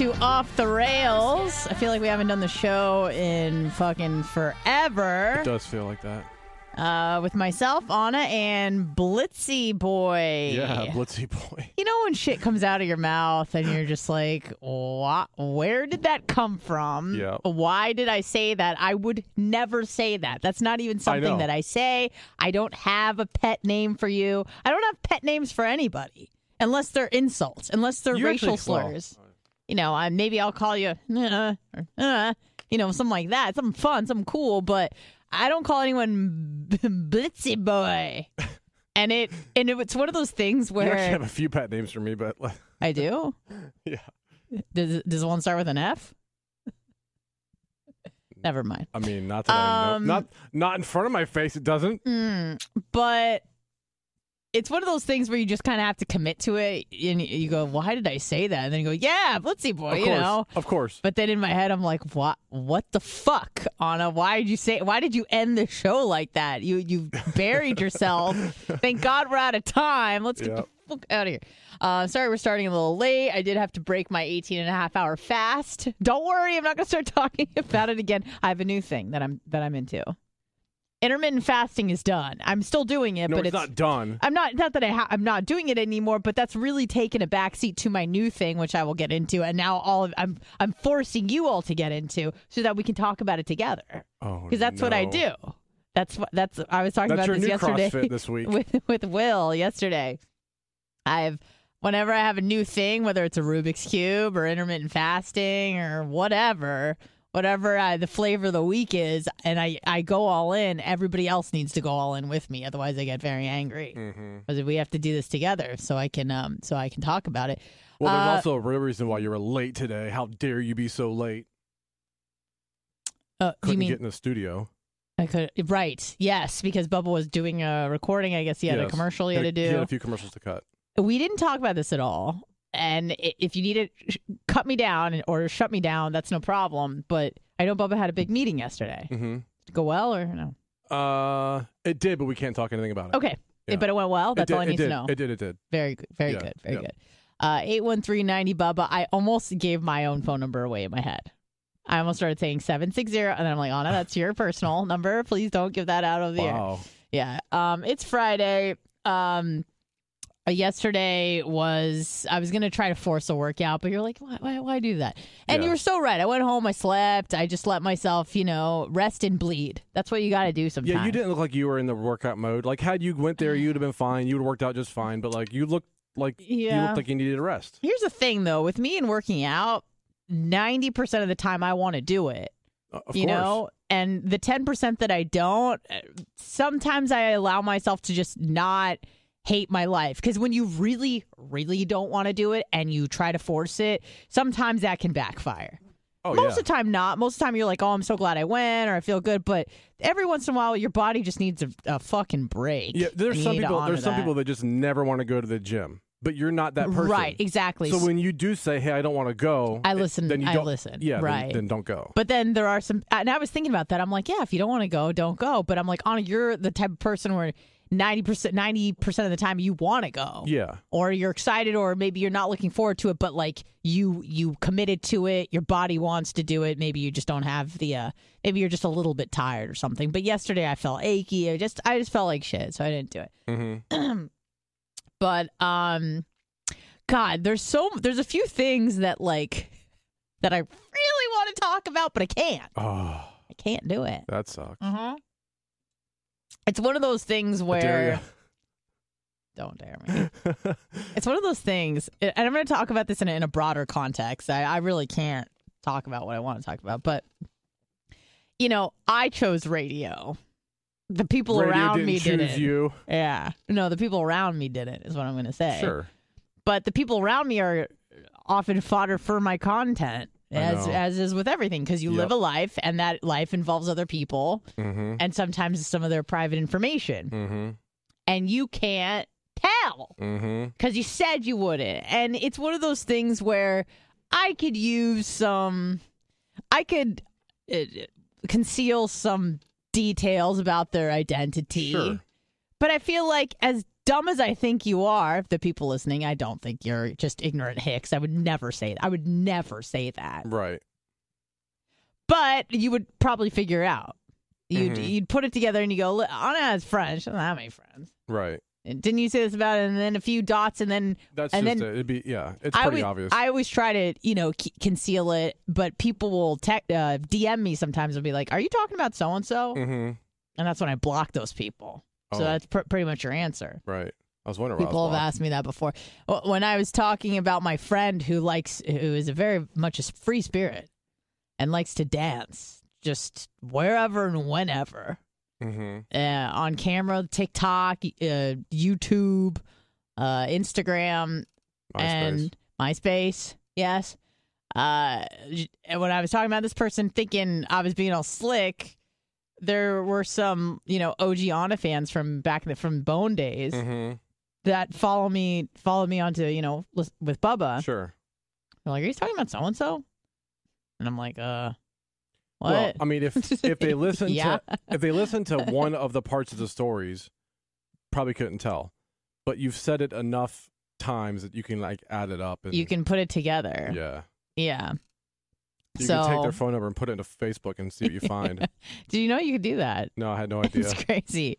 To Off the Rails. I feel like we haven't done the show in fucking forever. It does feel like that. Uh, with myself, Anna, and Blitzy Boy. Yeah, Blitzy boy. You know when shit comes out of your mouth and you're just like, what? Where did that come from? Yeah. Why did I say that? I would never say that. That's not even something know. that I say. I don't have a pet name for you. I don't have pet names for anybody unless they're insults, unless they're You racial actually- well, slurs. You know, I, maybe I'll call you, uh, or, uh, you know, something like that, something fun, something cool. But I don't call anyone Blitzy Boy. And it and it's one of those things where You actually have a few pet names for me, but I do. yeah. Does does one start with an F? Never mind. I mean, not that I Um, know. Not not in front of my face. It doesn't. Mm, but it's one of those things where you just kind of have to commit to it, and you go, "Why did I say that?" And then you go, "Yeah, Blitzy boy," Of you know. Of course. But then in my head, I'm like, "What? What the fuck, Anna? Why did you say? Why did you end the show like that? You you buried yourself. Thank God we're out of time. Let's get Yep. the fuck out of here. Uh, sorry, we're starting a little late. I did have to break my 18 and a half hour fast. Don't worry, I'm not going to start talking about it again. I have a new thing that I'm that I'm into. Intermittent fasting is done. I'm still doing it, No, but it's, not done. I'm not not that I ha- I'm not doing it anymore, but that's really taken a backseat to my new thing, which I will get into. And now all of, I'm I'm forcing you all to get into so that we can talk about it together Oh, because that's what I do. That's what that's I was talking That's your about this new yesterday CrossFit this week. with with Will yesterday. I've whenever I have a new thing, whether it's a Rubik's cube or intermittent fasting or whatever, whatever I, the flavor of the week is, and I I go all in. Everybody else needs to go all in with me, otherwise I get very angry because we have to do this together so I can um so I can talk about it. Well, there's Uh, also a real reason why you were late today. How dare you be so late? Uh, you Couldn't mean get in the studio. I could right? Yes, because Bubba was doing a recording. I guess he had a commercial he had to do. He had a few commercials to cut. we didn't talk about this at all. And if you need to cut me down or shut me down, that's no problem. But I know Bubba had a big meeting yesterday. hmm Did it go well or no? Uh, it did, but we can't talk anything about it. Okay. Yeah. But it went well. That's did, all I need to know. It did. It did. Very good. Very Yeah, good. Very yeah. good. Uh, 81390 Bubba. I almost gave my own phone number away in my head. I almost started saying 760, and then I'm like, Anna, that's your personal number. Please don't give that out of the air. Yeah. Um, it's Friday. Um, uh, yesterday was I was gonna try to force a workout, but you're like, why, why, why do that? And you Yeah. were so right. I went home, I slept, I just let myself, you know, rest and bleed. That's what you got to do sometimes. Yeah, you didn't look like you were in the workout mode. Like, had you went there, you'd have been fine. You would have worked out just fine. But like, you looked like you Yeah. looked like you needed a rest. Here's the thing, though, with me and working out, ninety percent of the time I want to do it. Uh, you course. know and the 10% that i don't uh, sometimes i allow myself to just not hate my life because when you really really don't want to do it and you try to force it sometimes that can backfire Oh most yeah. of the time not most of the time you're like oh i'm so glad i went or i feel good but every once in a while your body just needs a, a fucking break yeah, there's some people. There's some that. people that just never want to go to the gym, but you're not that person. right exactly So when you do say, "Hey, I don't want to go," I listen- Then you I don't, listen, Yeah, then- right. Then, don't go. But then there are some, and I was thinking about that. I'm like, yeah, if you don't want to go, don't go. But I'm like, Anna, you're the type of person where 90%, 90% of the time you want to go. yeah. Or you're excited, or maybe you're not looking forward to it, but like you you committed to it, your body wants to do it. Maybe you just don't have the, uh, maybe you're just a little bit tired or something. But yesterday I felt achy. I just I just felt like shit, so I didn't do it. hmm But um, God, there's so there's a few things that like that I really want to talk about, but I can't. Oh, I can't do it. that sucks. Mm-hmm. It's one of those things where dare don't dare me. It's one of those things, and I'm going to talk about this in a, in a broader context. I, I really can't talk about what I want to talk about, but you know, I chose radio. The people Radio around didn't me choose didn't. you. Yeah, no, the people around me didn't. Is what I'm going to say. Sure. but the people around me are often fodder for my content. As as is with everything, because you Yep. live a life, and that life involves other people, Mm-hmm. and sometimes some of their private information. Mm-hmm. and you can't tell Mm-hmm. because you said you wouldn't. And it's one of those things where I could use some, I could uh, conceal some details about their identity. Sure. But I feel like, as dumb as I think you are, the people listening, I don't think you're just ignorant hicks. I would never say that. I would never say that. Right. But you would probably figure out. You'd, Mhm. you'd put it together and you go, "Look, Anna has friends. She doesn't have any friends. Right. And Didn't you say this about it? And then a few dots, and then That's And just then- it. It'd be yeah. It's I pretty always, obvious. I always try to, you know, c- conceal it, but people will tech uh, DM me sometimes and be like, "Are you talking about so and so?" mm-hmm. And that's when I block those people. So Oh. that's pr- pretty much your answer. Right. I was wondering. People was have asked me that before. When I was talking about my friend who likes, who is a very much a free spirit and likes to dance just wherever and whenever Mm-hmm. uh, on camera, TikTok, uh, YouTube, uh, Instagram, and MySpace. Yes. Uh, and when I was talking about this person, thinking I was being all slick, there were some, you know, OG Anna fans from back in the, from Bone days, Mm-hmm. that follow me follow me onto you know with Bubba. Sure. They're like, "Are you talking about so and so?" And I'm like, "Uh, what?" Well, I mean, if if they listen Yeah. to if they listen to one of the parts of the stories, probably couldn't tell. But you've said it enough times that you can like add it up and you can put it together. yeah. Yeah. You so, can take their phone number and put it into Facebook and see what you find. do you know you could do that? no, I had no idea. It's crazy.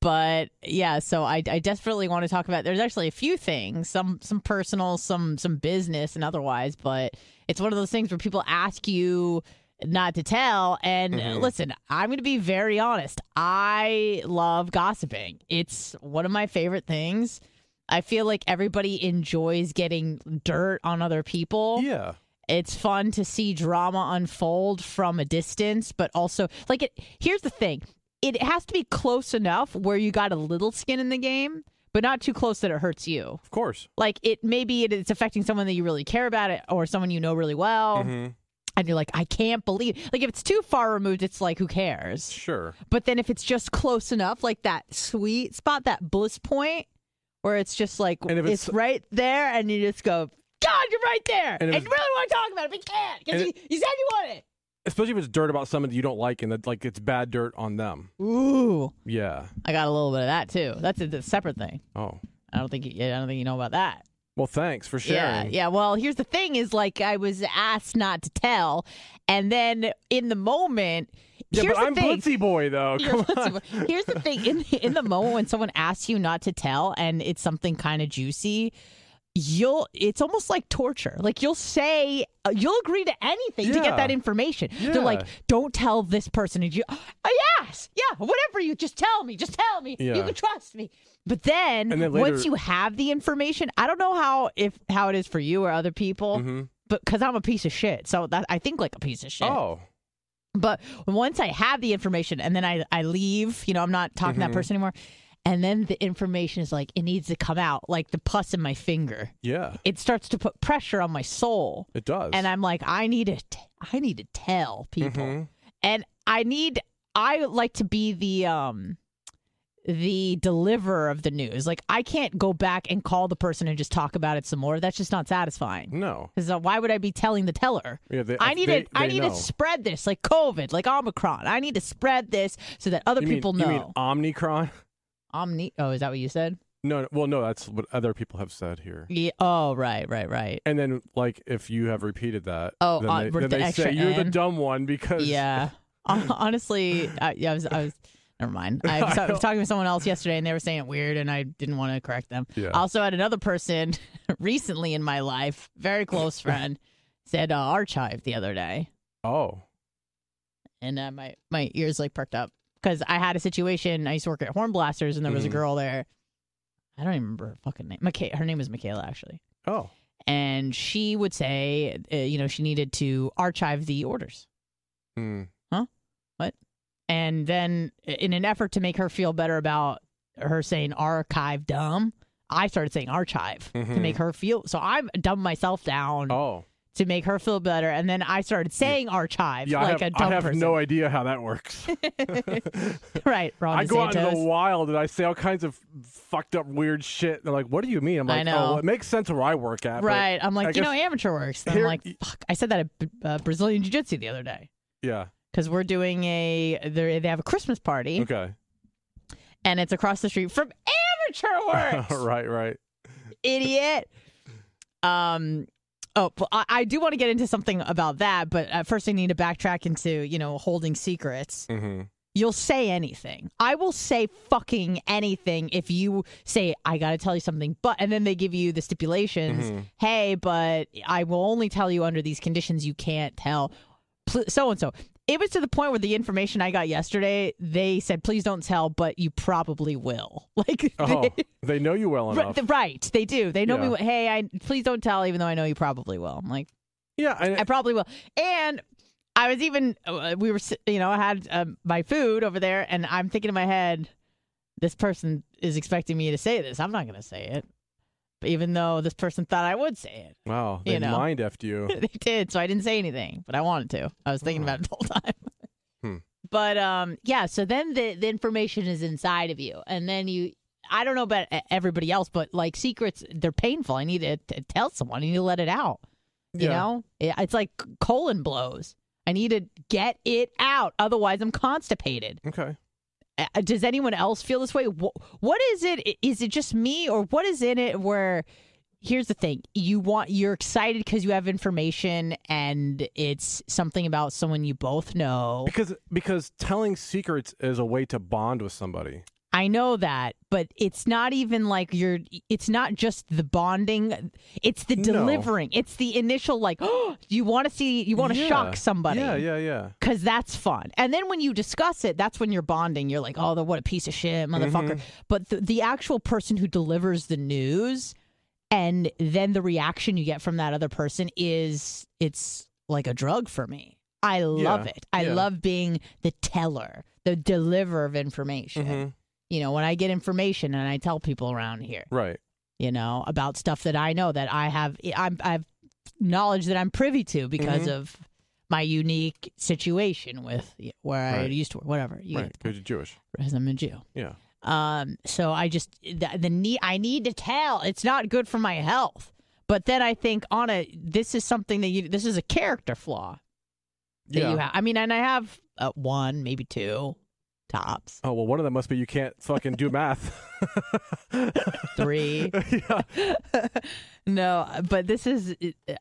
But yeah, so I, I desperately want to talk about. There's actually a few things, some some personal, some some business, and otherwise. But it's one of those things where people ask you not to tell. And Mhm. listen, I'm going to be very honest. I love gossiping. It's one of my favorite things. I feel like everybody enjoys getting dirt on other people. Yeah. It's fun to see drama unfold from a distance, but also like it. Here's the thing: it has to be close enough where you got a little skin in the game, but not too close that it hurts you. Of course. Like it, maybe it, it's affecting someone that you really care about, it, or someone you know really well, Mhm. and you're like, I can't believe. Like if it's too far removed, it's like who cares? Sure. But then if it's just close enough, like that sweet spot, that bliss point, where it's just like And if it's, it's- right there, and you just go, God, you're right there, And and, you really want to talk about it, but you can't because you, you said you want it. Especially if it's dirt about someone that you don't like and that like it's bad dirt on them. Ooh, Yeah. I got a little bit of that too. That's a, a separate thing. Oh. I don't think you, I don't think you know about that. Well, thanks for sharing. Yeah, yeah. Well, here's the thing: is like I was asked not to tell, and then in the moment, Yeah, here's but the I'm thing. Blitzy Boy though. Come on. flexible. Here's the thing: in in the moment when someone asks you not to tell, and it's something kind of juicy, you'll it's almost like torture. Like you'll say uh, you'll agree to anything to get that information. Yeah. They're like, "Don't tell this person." And you, oh, yes, yeah, whatever. You just tell me. Just tell me. You can trust me. But then, then once you have the information, I don't know how if how it is for you or other people, Mhm. but because I'm a piece of shit, so that I think like a piece of shit. Oh. But once I have the information and then I, I leave, you know, I'm not talking Mm-hmm. that person anymore. And then the information is like, it needs to come out, like the pus in my finger. Yeah. It starts to put pressure on my soul. It does. And I'm like, I need to, t- I need to tell people. Mhm. And I need, I like to be the, um, the deliverer of the news. Like, I can't go back and call the person and just talk about it some more. That's just not satisfying. No. Because uh, why would I be telling the teller? Yeah, they, I need they, to I need know. to spread this like COVID, like Omicron. I need to spread this so that other You mean- people You mean know. Omnicron? Omni Oh, is that what you said? No, no, well, no, that's what other people have said here. Yeah. Oh, right, right, right. And then, like, if you have repeated that, Oh, then uh, they, then the they say you're the N? dumb one because Yeah. Honestly, I, yeah, I was I was never mind. I was, I was talking to someone else yesterday and they were saying it weird and I didn't want to correct them. Yeah. I also had another person recently in my life, very close friend, said uh, archive the other day. Oh, and uh, my my ears like perked up because I had a situation. I used to work at HornBlasters, and there was a Mhm. girl there. I don't even remember her fucking name. Micha- her name was Michaela actually, oh, and she would say, uh, you know, she needed to archive the orders, hmm. and then in an effort to make her feel better about her saying archive dumb. I started saying archive to Mhm. make her feel so I've dumbed myself down oh. To make her feel better, and then I started saying archive Yeah, like I a have, dumb I have person. no idea how that works. right, Ron I go out into the wild and I say all kinds of fucked up weird shit. They're like, "What do you mean?" I'm like, I like, know. "Oh, well, it makes sense where I work at." Right. I'm like, I you know, amateur works. And I'm like, fuck. I said that at uh, Brazilian Jiu Jitsu the other day Yeah. because we're doing a, they have a Christmas party Okay. and it's across the street from Amateur Works. right. Right. Idiot. Um, oh, I, I do want to get into something about that, but first I need to backtrack into, you know, holding secrets. Mm-hmm. You'll say anything. I will say fucking anything if you say, I got to tell you something, but, and then they give you the stipulations. Mhm. Hey, but I will only tell you under these conditions. You can't tell so and so. It was to the point where the information I got yesterday, they said, please don't tell, but you probably will. Like, Oh, they- they know you well enough. Right, right, they do. They know Yeah. me. Hey, I please don't tell, even though I know you probably will. I'm like, yeah. And I probably will. And I was even, uh, we were, you know, I had um, my food over there, and I'm thinking in my head, this person is expecting me to say this. I'm not going to say it, even though this person thought I would say it, wow, they you know. mind effed you. they did. So I didn't say anything, but I wanted to. I was thinking Oh. about it the whole time. Hmm. But um, yeah. So then the the information is inside of you, and then you I don't know about everybody else, but like secrets, they're painful. I need to, to tell someone. I need to let it out. You Yeah. know, It- it's like colon blows. I need to get it out. Otherwise, I'm constipated. Okay. Does anyone else feel this way? What is it just me, or what is in it where? Here's the thing: you want you're excited because you have information, and it's something about someone you both know. Because because telling secrets is a way to bond with somebody. I know that, but it's not even like you're. It's not just the bonding; it's the No. delivering. It's the initial like, oh, you want to see, you want to Yeah. shock somebody. Yeah, yeah, yeah. because that's fun. And then when you discuss it, that's when you're bonding. You're like, oh, the, what a piece of shit, motherfucker. Mm-hmm. But the, the actual person who delivers the news and then the reaction you get from that other person is it's like a drug for me. I love Yeah, it. I yeah. love being the teller, the deliverer of information. Mhm. You know, when I get information and I tell people around here, Right. you know, about stuff that I know that I have I'm I have knowledge that I'm privy to because Mm-hmm. of my unique situation with where I used to work, whatever. You right. Because you're Jewish. because I'm a Jew. Yeah. Um, so I just the, the need I need to tell. It's not good for my health. But then I think on a this is something that you this is a character flaw that Yeah. you have. I mean, and I have uh, one, maybe two tops, Oh well, one of them must be you can't fucking do math. three. yeah. no, but this is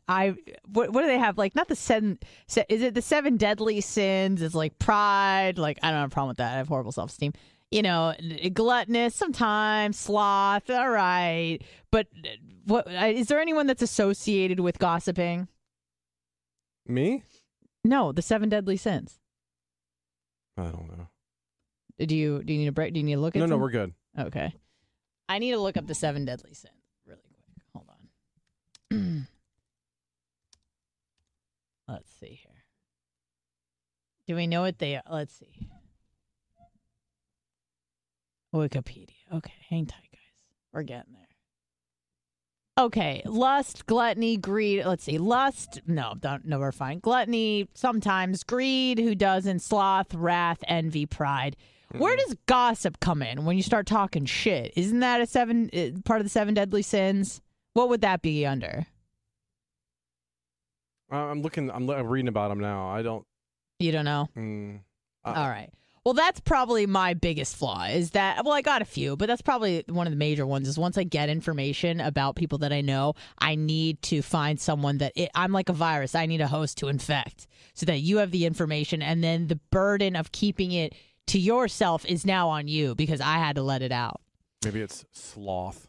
I. What, what do they have? Like not the seven. se- Is it the seven deadly sins? It's like pride. Like I don't have a problem with that. I have horrible self esteem. You know, gluttonous sometimes, sloth. All right, but uh, what uh, is there anyone that's associated with gossiping? Me? No, the seven deadly sins. I don't know. Do you do you need a break? Do you need to look at? No, no, some? we're good. Okay. I need to look up the seven deadly sins really quick. Hold on. Let's see here. Do we know what they are? Let's see. Wikipedia. Okay, hang tight, guys. We're getting there. Okay, lust, gluttony, greed. Let's see, lust. No, don't. No, we're fine. Gluttony, sometimes greed. Who doesn't? Sloth, wrath, envy, pride. Where does gossip come in when you start talking shit? Isn't that a seven uh, part of the seven deadly sins? What would that be under? I'm looking. I'm, I'm reading about them now. I don't. You don't know. Mm, uh, All right. Well, that's probably my biggest flaw is that, well, I got a few, but that's probably one of the major ones is once I get information about people that I know, I need to find someone that it, I'm like a virus. I need a host to infect so that you have the information. And then the burden of keeping it to yourself is now on you because I had to let it out. Maybe it's sloth.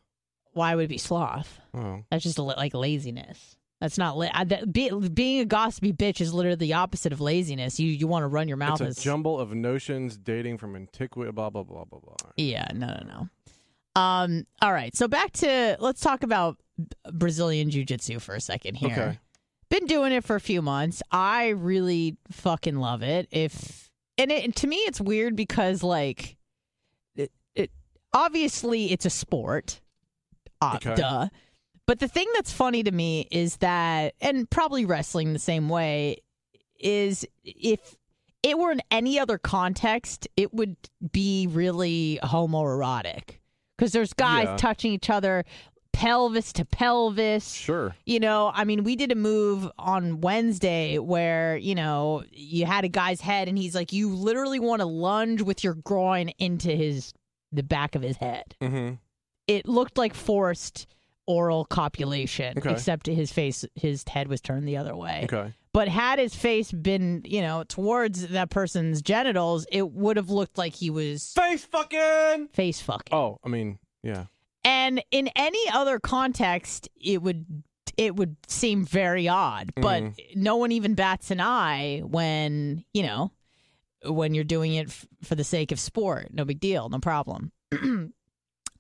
Why would it be sloth? Oh. That's just like laziness. That's not li- I, that, be, being a gossipy bitch is literally the opposite of laziness. You you want to run your mouth It's a as jumble of notions dating from antiquity. Blah blah blah blah blah. Yeah, no, no, no. Um, all right. So back to let's talk about Brazilian jiu-jitsu for a second here. Okay. Been doing it for a few months. I really fucking love it. If and it to me it's weird because like it, it obviously it's a sport. Uh, Okay. duh. But the thing that's funny to me is that and probably wrestling the same way is if it were in any other context, it would be really homoerotic because there's guys Yeah. touching each other pelvis to pelvis. Sure. You know, I mean, we did a move on Wednesday where, you know, you had a guy's head and he's like, you literally want to lunge with your groin into his, the back of his head. Mm-hmm. It looked like forced oral copulation, Okay. except his face, his head was turned the other way. Okay. But had his face been, you know, towards that person's genitals, it would have looked like he was Face fucking. face fucking. Oh, I mean, yeah. And in any other context, it would it would seem very odd. But Mhm. no one even bats an eye when you know when you're doing it f- for the sake of sport. No big deal. No problem.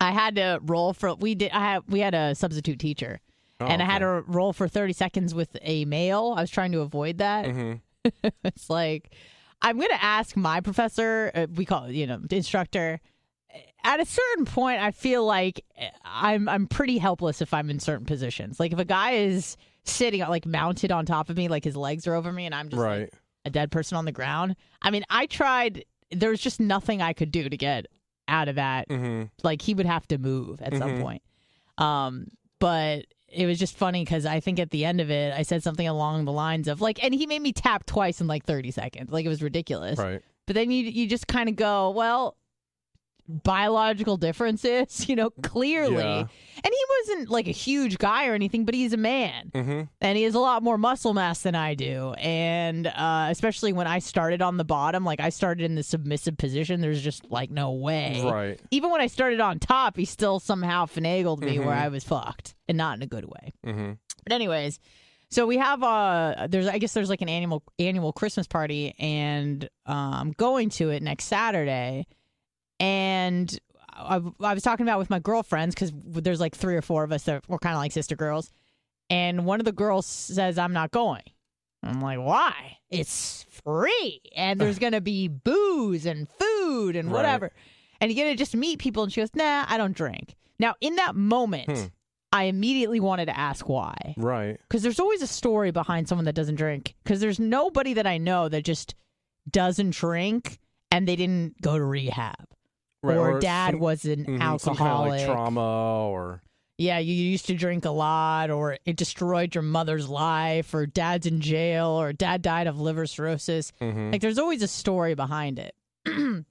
I had to roll for we did. I had we had a substitute teacher, Oh, and I had to roll for 30 seconds with a male. I was trying to avoid that. Mm-hmm. it's like I'm going to ask my professor, uh, we call it, you know, instructor. At a certain point, I feel like uh, I'm I'm pretty helpless if I'm in certain positions. Like if a guy is sitting like mounted on top of me, like his legs are over me, and I'm just like, Right. a dead person on the ground. I mean, I tried. There was just nothing I could do to get out of that. hmm Like he would have to move at some Mhm. point. Um, but it was just funny because I think at the end of it, I said something along the lines of like, and he made me tap twice in like 30 seconds. Like it was ridiculous. Right. But then you you just kind of go, well, biological differences, you know, clearly. Yeah. And he wasn't like a huge guy or anything, but he's a man. hmm And he has a lot more muscle mass than I do. And uh, especially when I started on the bottom, like I started in the submissive position, there's just like no way. Right. Even when I started on top, he still somehow finagled me where Mhm. I was fucked and not in a good way. hmm But anyways, so we have uh there's I guess there's like an annual annual Christmas party and uh, I'm going to it next Saturday and I, I was talking about with my girlfriends because there's like three or four of us that we're kind of like sister girls and one of the girls says I'm not going. I'm like, why? It's free and there's gonna be booze and food and Right. whatever. And you get to just meet people and she goes, nah, I don't drink. Now in that moment Hmm. I immediately wanted to ask why. Right. Because there's always a story behind someone that doesn't drink. Because there's nobody that I know that just doesn't drink and they didn't go to rehab. Right. or, dad some- was an mhm, some kind of alcoholic. like trauma or yeah, you used to drink a lot, or it destroyed your mother's life, or dad's in jail, or dad died of liver cirrhosis. Mhm. Like there's always a story behind it.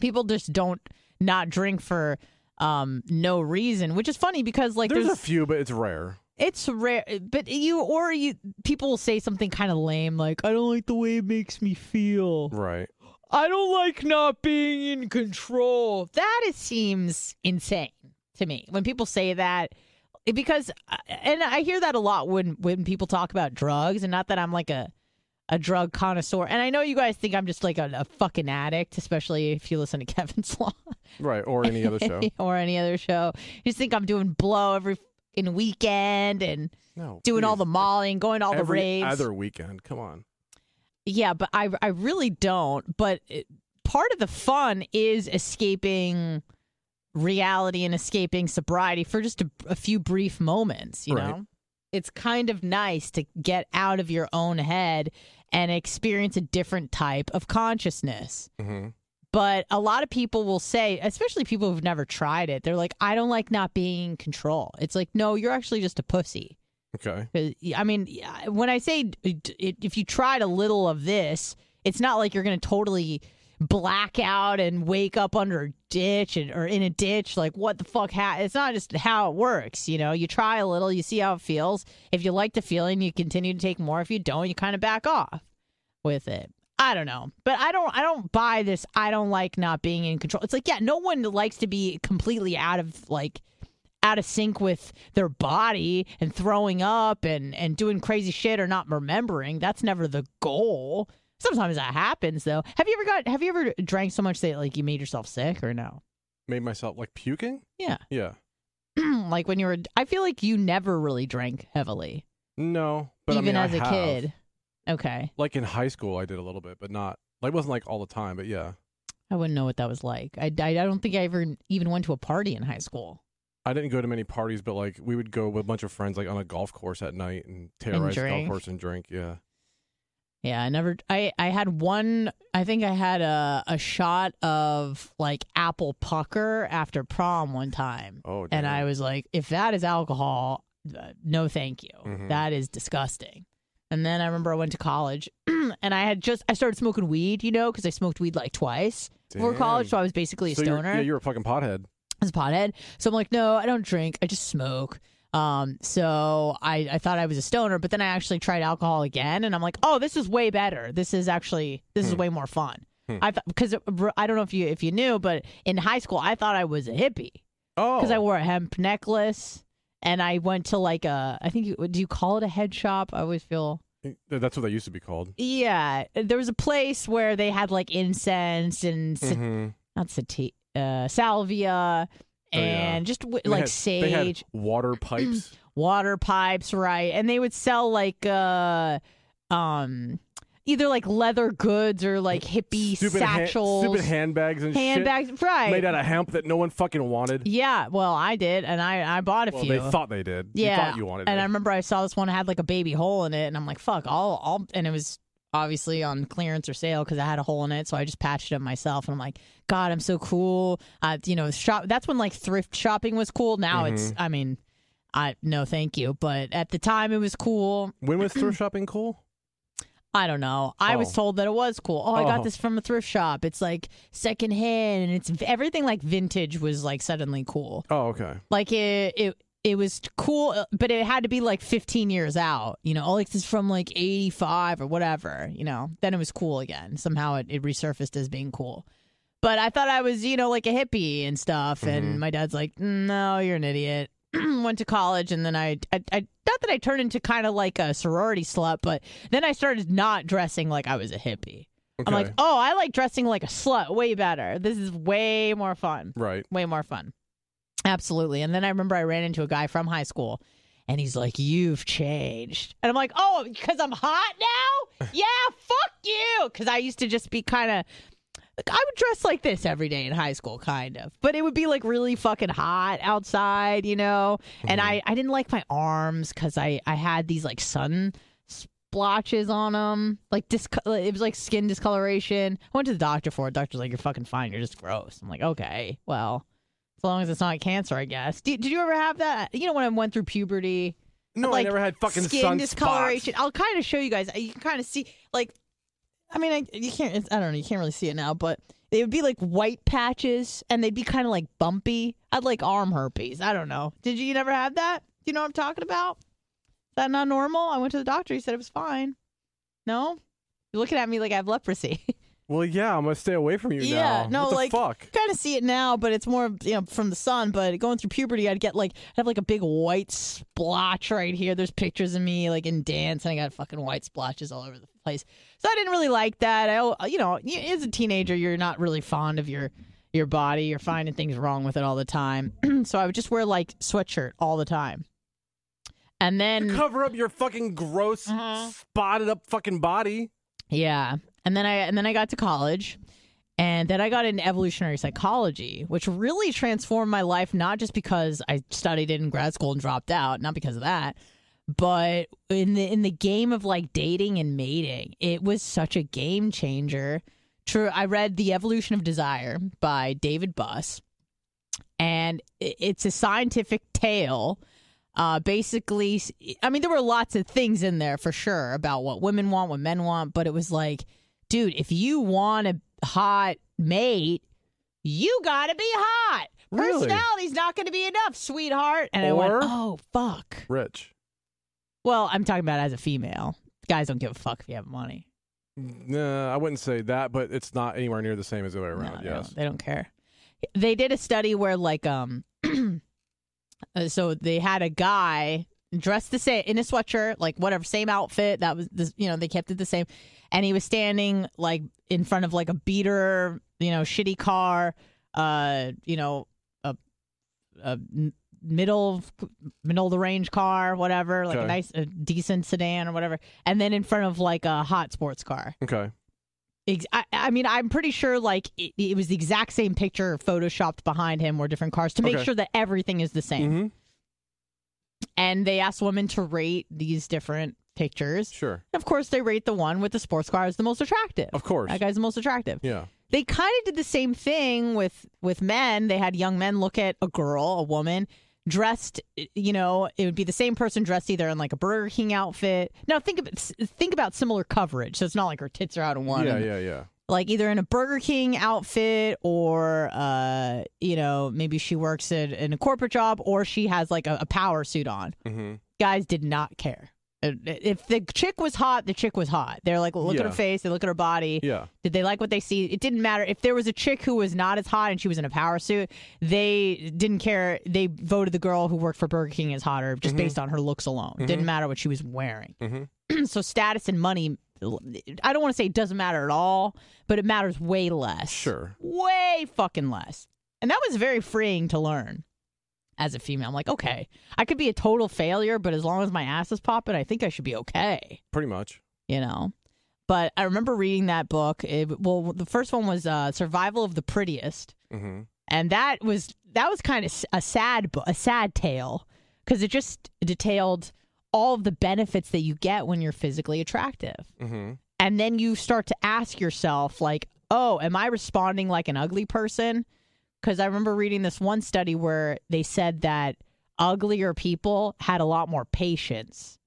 People just don't not drink for um no reason, which is funny because like there's, there's a few, but it's rare. It's rare, but you or you people will say something kind of lame like, "I don't like the way it makes me feel. Right. I don't like not being in control." That it seems insane to me when people say that, because uh, and I hear that a lot when when people talk about drugs, and not that I'm like a a drug connoisseur, and I know you guys think I'm just like a, a fucking addict, especially if you listen to Kevin's Law Right. Or any other show. or any other show. You just think I'm doing blow every in weekend and No. doing all the Molly and going to all Every the raves. other weekend. Come on. Yeah, but I I really don't. But it, part of the fun is escaping reality and escaping sobriety for just a, a few brief moments. You Right. know, it's kind of nice to get out of your own head and experience a different type of consciousness. hmm But a lot of people will say, especially people who've never tried it, they're like, I don't like not being in control. It's like, no, you're actually just a pussy. Okay. Uh, 'Cause, I mean, when I say if you tried a little of this, it's not like you're going to totally black out and wake up under a ditch and, or in a ditch. Like, what the fuck? Ha- it's not just how it works. You know, you try a little, you see how it feels. If you like the feeling, you continue to take more. If you don't, you kind of back off with it. I don't know, but I don't. I don't buy this. I don't like not being in control. It's like, yeah, no one likes to be completely out of like out of sync with their body and throwing up and and doing crazy shit or not remembering. That's never the goal. Sometimes that happens though. Have you ever got? Have you ever drank so much that like you made yourself sick or no? Made myself like puking? Yeah, Yeah. like when you were. I feel like you never really drank heavily, No. But I even mean, as a have. kid. Okay, Like in high school, I did a little bit, but not like it wasn't like all the time. But yeah, I wouldn't know what that was like. I, I, I don't think I ever even went to a party in high school. I didn't go to many parties, but like we would go with a bunch of friends, like on a golf course at night and terrorize the golf drink. course and drink. Yeah. Yeah, I never. I I had one. I think I had a a shot of like apple pucker after prom one time, Oh. and. I was like, if that is alcohol, uh, no, thank you. Mhm. That is disgusting. And then I remember I went to college, and I had just I started smoking weed, you know, because I smoked weed like twice before college, so I was basically a So you're- stoner. Yeah, you're a fucking pothead. As a pothead. So I'm like, no, I don't drink. I just smoke. Um, so I, I thought I was a stoner, but then I actually tried alcohol again, and I'm like, oh, this is way better. This is actually this is Hmm. way more fun. Hmm. I thought because I don't know if you if you knew, but in high school I thought I was a hippie Oh. because I wore a hemp necklace, and I went to like a I think you, do you call it a head shop? I always feel That's what they used to be called. yeah. There was a place where they had like incense and sa- hmm not sati- uh, salvia. Oh, yeah. And just w- like had- sage, They had water pipes. water pipes, right? And they would sell like uh um either like leather goods or like hippie stupid ha- satchels, stupid handbags and handbags, shit right? made out of hemp that no one fucking wanted. yeah, well, I did, and I I bought a Well, few. they thought they did. yeah, you thought you wanted and it. I remember I saw this one had like a baby hole in it, and I'm like, fuck, I'll I'll, and it was obviously on clearance or sale because I had a hole in it. So I just patched it up myself, and I'm like, God, I'm so cool. Uh, you know, shop. That's when like thrift shopping was cool. Now it's, I mean, I no, thank you. But at the time, it was cool. When was thrift shopping cool? I don't know. I was Oh. told that it was cool. Oh, I got Oh. this from a thrift shop. It's like secondhand, and it's everything like vintage was like suddenly cool. Oh, okay. Like it, it, it was cool, but it had to be like 15 years out. You know, like this is from like 85 or whatever. You know, then it was cool again. Somehow it, it resurfaced as being cool. But I thought I was, you know, like a hippie and stuff. And mm-hmm. my dad's like, mm, no, you're an idiot. Went to college, and then I, I, I, not that I turned into kind of like a sorority slut, but then I started not dressing like I was a hippie. I'm like, oh, I like dressing like a slut way better. This is way more fun Right. way more fun. Absolutely. And then I remember I ran into a guy from high school and he's like, You've changed. And I'm like, Oh, because I'm hot now? yeah, fuck you. Because I used to just be kind of. Like, I would dress like this every day in high school, kind of, but it would be like really fucking hot outside, you know. And mm-hmm. I, I didn't like my arms because I, I had these like sun splotches on them, like dis- it was like skin discoloration. I went to the doctor for it. The Doctor's like, "You're fucking fine. You're just gross." I'm like, "Okay, well, long as it's not cancer, I guess." Did, did you ever have that? You know, when I went through puberty, No, like I never had fucking skin sun discoloration. I'll kind of show you guys. You can kind of see, like, I mean, I, you can't. It's, I don't know. You can't really see it now, but they would be like white patches, and they'd be kind of like bumpy. I'd like arm herpes. I don't know. Did you, you never have that? Do you know what I'm talking about? Is that not normal? I went to the doctor. He said it was fine. No, you're looking at me like I have leprosy. Well, yeah, I'm gonna stay away from you Yeah, now. no, what the like- fuck? kind of see it now, but it's more you know from the sun. But going through puberty, I'd get like I'd have like a big white splotch right here. There's pictures of me like in dance, and I got fucking white splotches all over the place. So I didn't really like that. I you know as a teenager, you're not really fond of your your body. You're finding things wrong with it all the time. so I would just wear like sweatshirt all the time, and then Cover up your fucking gross, Uh-huh. spotted up fucking body. Yeah. And then I and then I got to college. And then I got into evolutionary psychology, which really transformed my life, not just because I studied it in grad school and dropped out, not because of that, but in the in the game of like dating and mating, it was such a game changer. True, I read The Evolution of Desire by David Buss, and it's a scientific tale. Uh, basically, I mean, there were lots of things in there for sure about what women want, what men want, but it was like, dude, if you want a hot mate, you gotta be hot. Really? Personality's not gonna be enough, sweetheart. And I went, oh fuck. Rich. Well, I'm talking about as a female. Guys don't give a fuck if you have money. Nah, I wouldn't say that, but it's not anywhere near the same as the other way No, around. they, yes. don't, they don't care. They did a study where, like, um, uh, so they had a guy dressed the same in a sweatshirt, like whatever, same outfit. That was, the, you know, they kept it the same, and he was standing like in front of like a beater, you know, shitty car, uh, you know, a, a middle middle of the range car, whatever, like a nice, a decent sedan or whatever, and then in front of like a hot sports car. Okay. I, I mean, I'm pretty sure like it, it was the exact same picture photoshopped behind him or different cars to make Okay. sure that everything is the same. hmm And they asked women to rate these different pictures. Sure. Of course, they rate the one with the sports car as the most attractive. Of course. That guy's the most attractive. Yeah. They kind of did the same thing with with men. They had young men look at a girl, a woman dressed. You know, it would be the same person dressed either in like a Burger King outfit. Now think about think about similar coverage. So it's not like her tits are out in one. Yeah, and yeah, yeah. like either in a Burger King outfit or uh you know maybe she works in, in a corporate job or she has like a, a power suit on. hmm Guys did not care. Uh, If the chick was hot, the chick was hot. They're like look at Yeah. her face, they look at her body. Yeah. Did they like what they see? It didn't matter if there was a chick who was not as hot and she was in a power suit. They didn't care. They voted the girl who worked for Burger King as hotter just based on her looks alone. Didn't matter what she was wearing. Mhm. so status and money. I don't want to say it doesn't matter at all, but it matters way less. Sure. way fucking less. And that was very freeing to learn as a female. I'm like, okay, I could be a total failure, but as long as my ass is popping, I think I should be okay Pretty much. you know. But I remember reading that book. It, well, the first one was uh, "Survival of the Prettiest," hmm and that was that was kind of a sad a sad tale because it just detailed all of the benefits that you get when you're physically attractive. hmm and then you start to ask yourself like, "Oh, am I responding like an ugly person?" Cuz I remember reading this one study where they said that uglier people had a lot more patience.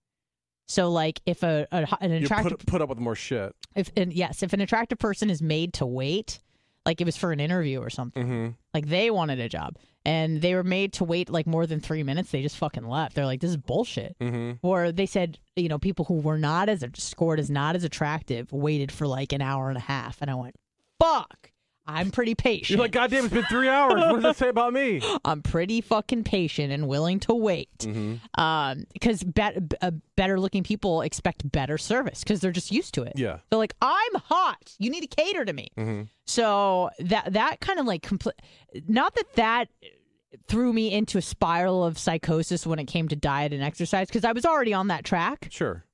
So like if a, a an You attractive put put up with more shit. if and yes, if an attractive person is made to wait, like it was for an interview or something, Mm-hmm. like they wanted a job and they were made to wait like more than three minutes, they just fucking left. They're like, this is bullshit. Mm-hmm. Or they said, you know, people who were not as scored as not as attractive waited for like an hour and a half, and I went, fuck. I'm pretty patient. You're like, God damn, it's been three hours. What does that say about me? I'm pretty fucking patient and willing to wait. Mm-hmm. Um, because bet uh, better looking people expect better service because they're just used to it. Yeah. They're like, I'm hot. You need to cater to me. Mm-hmm. So that that kind of like compl- not that that threw me into a spiral of psychosis when it came to diet and exercise because I was already on that track, Sure.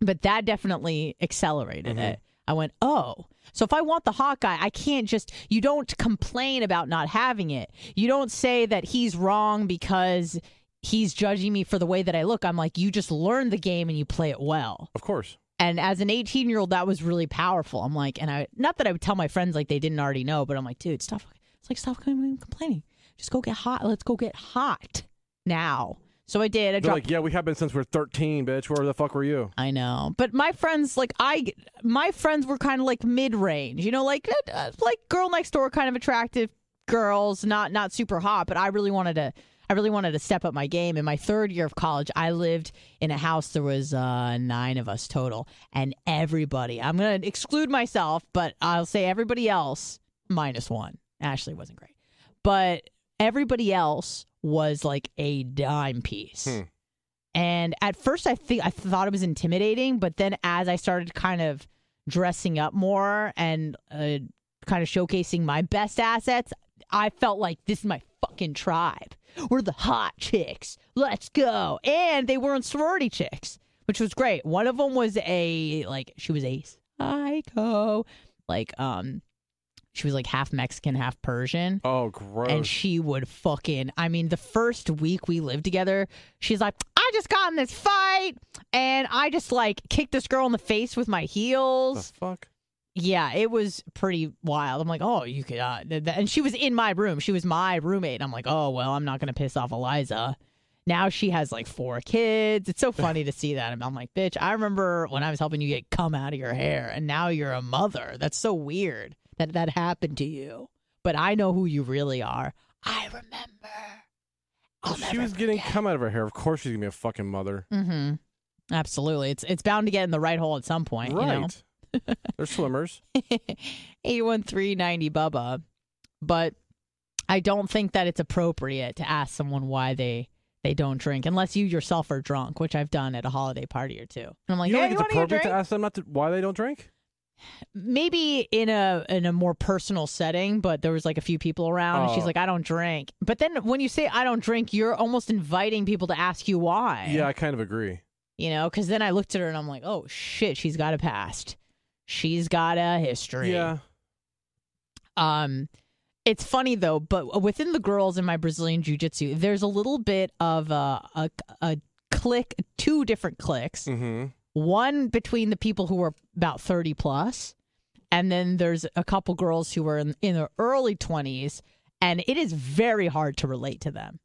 but that definitely accelerated it. I went, oh, so if I want the hot guy, I can't just. You don't complain about not having it. You don't say that he's wrong because he's judging me for the way that I look. I'm like, you just learn the game and you play it well. Of course. And as an 18 year old, that was really powerful. I'm like, and I not that I would tell my friends like they didn't already know, but I'm like, dude, stop. It's like stop complaining. Just go get hot. Let's go get hot now. So I did. I They're dropped. like, yeah, we have been since we're 13, bitch. Where the fuck were you? I know, but my friends, like I, my friends were kind of like mid range. You know, like uh, like girl next door, kind of attractive girls, not not super hot. But I really wanted to. I really wanted to step up my game. In my third year of college, I lived in a house. There was uh, nine of us total, and everybody. I'm gonna exclude myself, but I'll say everybody else minus one. Ashley wasn't great, but everybody else was like a dime piece. Hmm. And at first, I think I thought it was intimidating, but then as I started kind of dressing up more and uh, kind of showcasing my best assets, I felt like this is my fucking tribe. We're the hot chicks. Let's go. And they weren't sorority chicks, which was great. One of them was a like she was a psycho, like um, she was like half Mexican, half Persian. Oh, gross. and she would fucking I mean the first week we lived together she's like I just got in this fight and I just like kicked this girl in the face with my the heels fuck? yeah it was pretty wild. I'm like oh you could uh, th- th- and she was in my room. She was my roommate. I'm like oh well I'm not gonna piss off Eliza. Now she has like four kids. It's so funny to see that. And I'm like bitch I remember when I was helping you get cum out of your hair and now you're a mother. That's so weird that that happened to you but I know who you really are. I remember. I'll she was getting forget. cum out of her hair. Of course she's gonna be a fucking mother. Mm-hmm. Absolutely. It's it's bound to get in the right hole at some point. right. They're swimmers. You know? 81390 Bubba. But I don't think that it's appropriate to ask someone why they they don't drink unless you yourself are drunk, which I've done at a holiday party or two. And I'm like, you don't hey, it's want to get a appropriate to ask them not to why they don't drink? Maybe in a in a more personal setting, but there was like a few people around, and she's Oh. like, "I don't drink." But then when you say "I don't drink," you're almost inviting people to ask you why. Yeah, I kind of agree. you know, because then I looked at her and I'm like, "Oh shit, she's got a past. She's got a history." Yeah. Um, it's funny though, but within the girls in my Brazilian jiu jitsu, there's a little bit of a a, a click, two different clicks Mm-hmm. One between the people who were about 30 plus and then there's a couple girls who were in, in their early 20s and it is very hard to relate to them.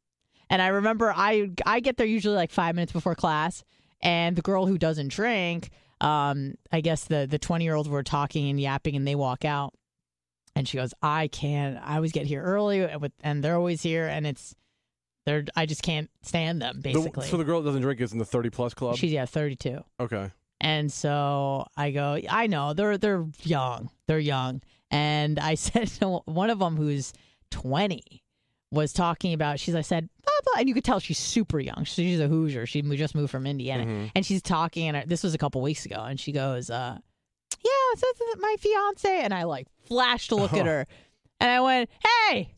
And i remember i i get there usually like five minutes before class and the girl who doesn't drink um i guess the the 20 year olds were talking and yapping and they walk out and she goes i can't i always get here early and with and they're always here and it's they're i just can't stand them The- basically so the girl that doesn't drink is in the 30 plus club. she's yeah 32 okay. and so I go, I know they're they're young, they're young. And I said to one of them who's twenty was talking about. She's I said, blah, blah, and you could tell she's super young. She's a Hoosier. She just moved from Indiana, Mhm. and she's talking. And this was a couple weeks ago, and she goes, uh, "Yeah, so this is my fiance." And I like flashed a look at her, and I went, "Hey,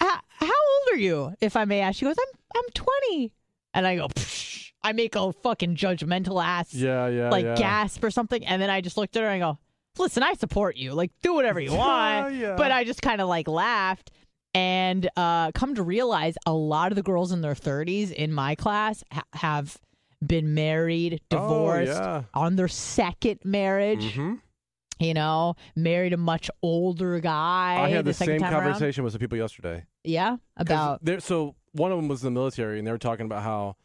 how old are you, if I may ask?" She goes, "I'm I'm 20," and I go. Psh. I make a fucking judgmental ass Yeah, yeah, like yeah. gasp or something and then i just looked at her and I go listen i support you like do whatever you want Yeah. but i just kind of like laughed and uh come to realize a lot of the girls in their 30s in my class ha- have been married, Oh, divorced, yeah. on their second marriage. hmm You know, married a much older guy. I had the, second same time around. conversation with some people yesterday. Yeah, about there- so one of them was in the military, and they were talking about how,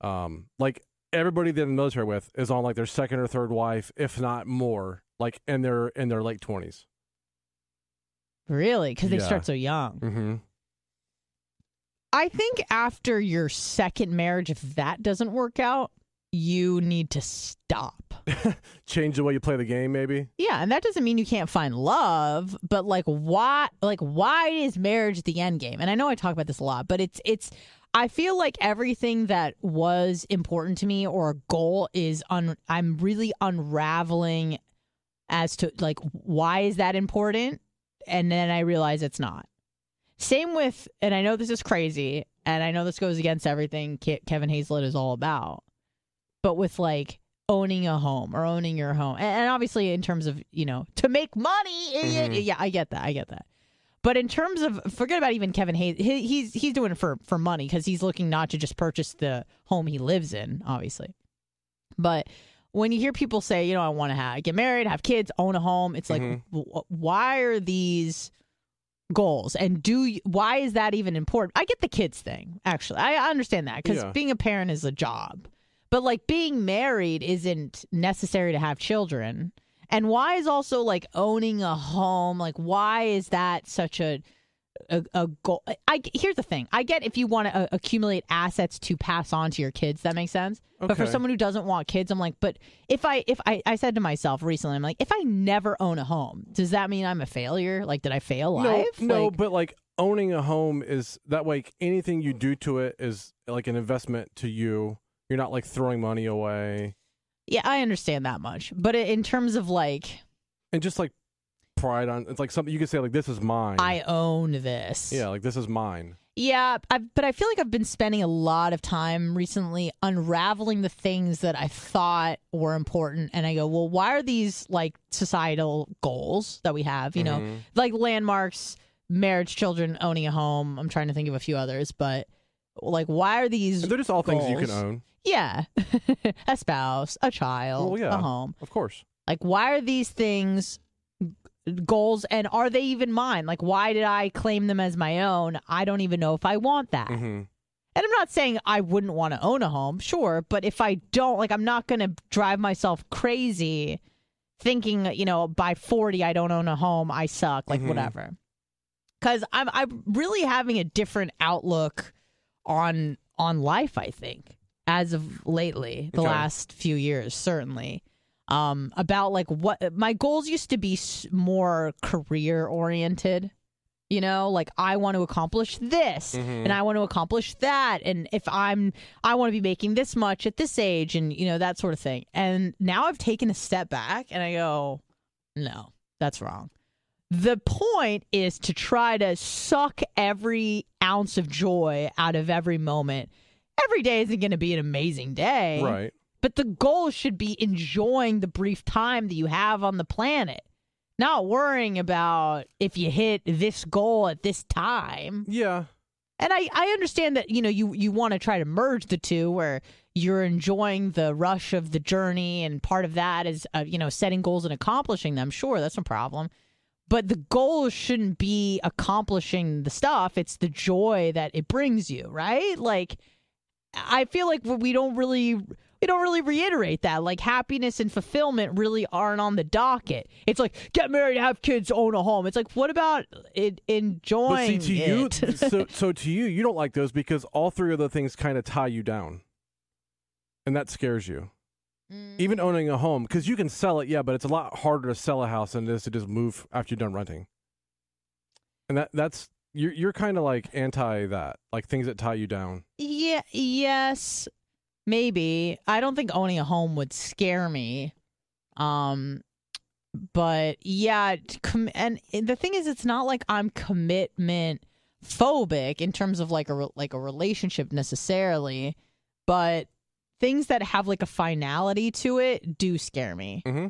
um, like everybody they're in the military with is on like their second or third wife, if not more, like in their in their late twenties. really because they Yeah. start so young. Mm-hmm. I think after your second marriage, if that doesn't work out, you need to stop. Change the way you play the game, maybe. Yeah, and that doesn't mean you can't find love, but like why like why is marriage the end game? And I know I talk about this a lot, but it's it's I feel like everything that was important to me or a goal is un I'm really unraveling as to like why is that important? And then I realize it's not. Same with and I know this is crazy and I know this goes against everything Ke- Kevin Hazlett is all about. But with like owning a home or owning your home. And, and obviously in terms of, you know, to make money, idiot. Mhm. Yeah, I get that. I get that. But in terms of forget about even Kevin Hayes, he, he's he's doing it for for money because he's looking not to just purchase the home he lives in, obviously. But when you hear people say, you know, I want to have, get married, have kids, own a home, it's like, Mhm. wh- why are these goals? And do you, why is that even important? I get the kids thing, actually. I understand that because Yeah. being a parent is a job. But like being married isn't necessary to have children. And why is also like owning a home like why is that such a a, a goal? I here's the thing. I get if you want to uh, accumulate assets to pass on to your kids, that makes sense. But for someone who doesn't want kids, I'm like, but if I if I I said to myself recently, I'm like, if I never own a home, does that mean I'm a failure? Like, did I fail No, life? no, Like- but like owning a home is that way. Anything you do to it is like an investment to you. You're not like throwing money away, yeah, I understand that much. But in terms of like, and just like pride on. It's like something you can say like this is mine. I own this. yeah, like this is mine. Yeah, I, but I feel like I've been spending a lot of time recently unraveling the things that I thought were important. And I go, well, why are these like societal goals that we have? You know, Mhm. like landmarks, marriage, children, owning a home. I'm trying to think of a few others, but like, why are these? And they're just all things you can own, Yeah, a spouse, a child, Well, yeah. a home. of course. Like, why are these things goals and are they even mine? Like, why did I claim them as my own? I don't even know if I want that. hmm And I'm not saying I wouldn't want to own a home, sure, but if I don't, like, I'm not going to drive myself crazy thinking, you know, by 40 I don't own a home, I suck, like Mhm. whatever. Cuz I'm I'm really having a different outlook on on life, I think, as of lately, the Okay. last few years, certainly. Um about like what my goals used to be more career oriented. You know, like I want to accomplish this Mhm. and I want to accomplish that and if I'm I want to be making this much at this age and you know that sort of thing. And now I've taken a step back and I go, no, that's wrong. The point is to try to suck every ounce of joy out of every moment. Every day isn't going to be an amazing day. Right. But the goal should be enjoying the brief time that you have on the planet, not worrying about if you hit this goal at this time. Yeah. And I, I understand that, you know, you, you want to try to merge the two where you're enjoying the rush of the journey. And part of that is, uh, you know, setting goals and accomplishing them. Sure, that's no problem. But the goal shouldn't be accomplishing the stuff. It's the joy that it brings you, right? Like, I feel like we don't really we don't really reiterate that. Like happiness and fulfillment really aren't on the docket. It's like get married, have kids, own a home. It's like what about it enjoying see, to you, it? so so to you, you don't like those because all three of the things kind of tie you down, and that scares you. Mm. Even owning a home, because you can sell it, yeah, but it's a lot harder to sell a house than it is to just move after you're done renting. And that that's you're you're kind of like anti that, like things that tie you down. Yeah, yes, maybe. I don't think owning a home would scare me. Um, but yeah, com- and the thing is, it's not like I'm commitment phobic in terms of like a re- like a relationship necessarily, but things that have like a finality to it do scare me Mm-hmm.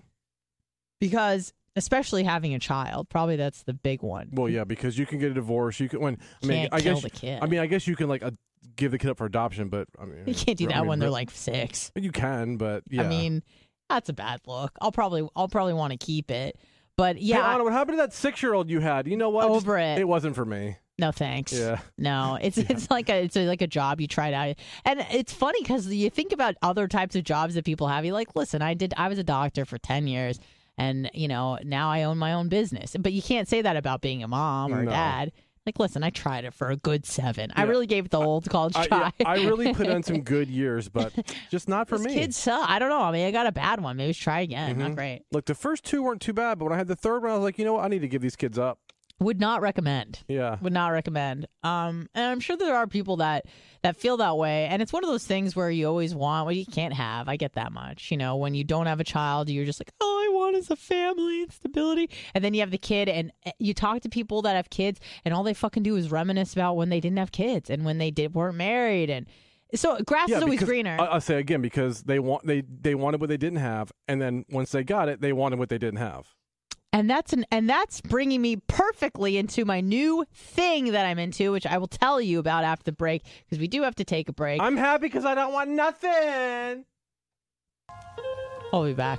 because especially having a child, probably that's the big one. Well, yeah, because you can get a divorce. You can when I mean, Can't I kill guess the kid. I mean, I guess you can like uh, give the kid up for adoption, but I mean, You can't do I that mean, when they're like six. You can, but yeah. I mean, that's a bad look. I'll probably I'll probably want to keep it. But yeah. yeah, I- what happened to that six-year-old you had? You know what? Just- Over it. It wasn't for me. no thanks. Yeah. No, it's it's like a it's a, like a job you tried out, and it's funny because you think about other types of jobs that people have. You're like, listen, I did I was a doctor for ten years, and you know now I own my own business. But you can't say that about being a mom or No. dad. Like, listen, I tried it for a good seven. I really gave it the old college I, try. yeah, I really put in some good years, but just not for me. kids suck. I don't know. I mean, I got a bad one. Maybe try again. Not Mhm. great. Look, the first two weren't too bad, but when I had the third one, I was like, you know what? I need to give these kids up. Would not recommend. Yeah. would not recommend. Um, and I'm sure there are people that that feel that way, and it's one of those things where you always want what you can't have. I get that much. You know, when you don't have a child, you're just like, all I want is a family and stability. And then you have the kid, and uh, you talk to people that have kids, and all they fucking do is reminisce about when they didn't have kids and when they did weren't married, and so grass yeah, is always because- greener. I, I'll say again because they want they they wanted what they didn't have, and then once they got it, they wanted what they didn't have. And that's an and that's bringing me perfectly into my new thing that I'm into, which I will tell you about after the break because we do have to take a break. I'm happy because I don't want nothing. I'll be back.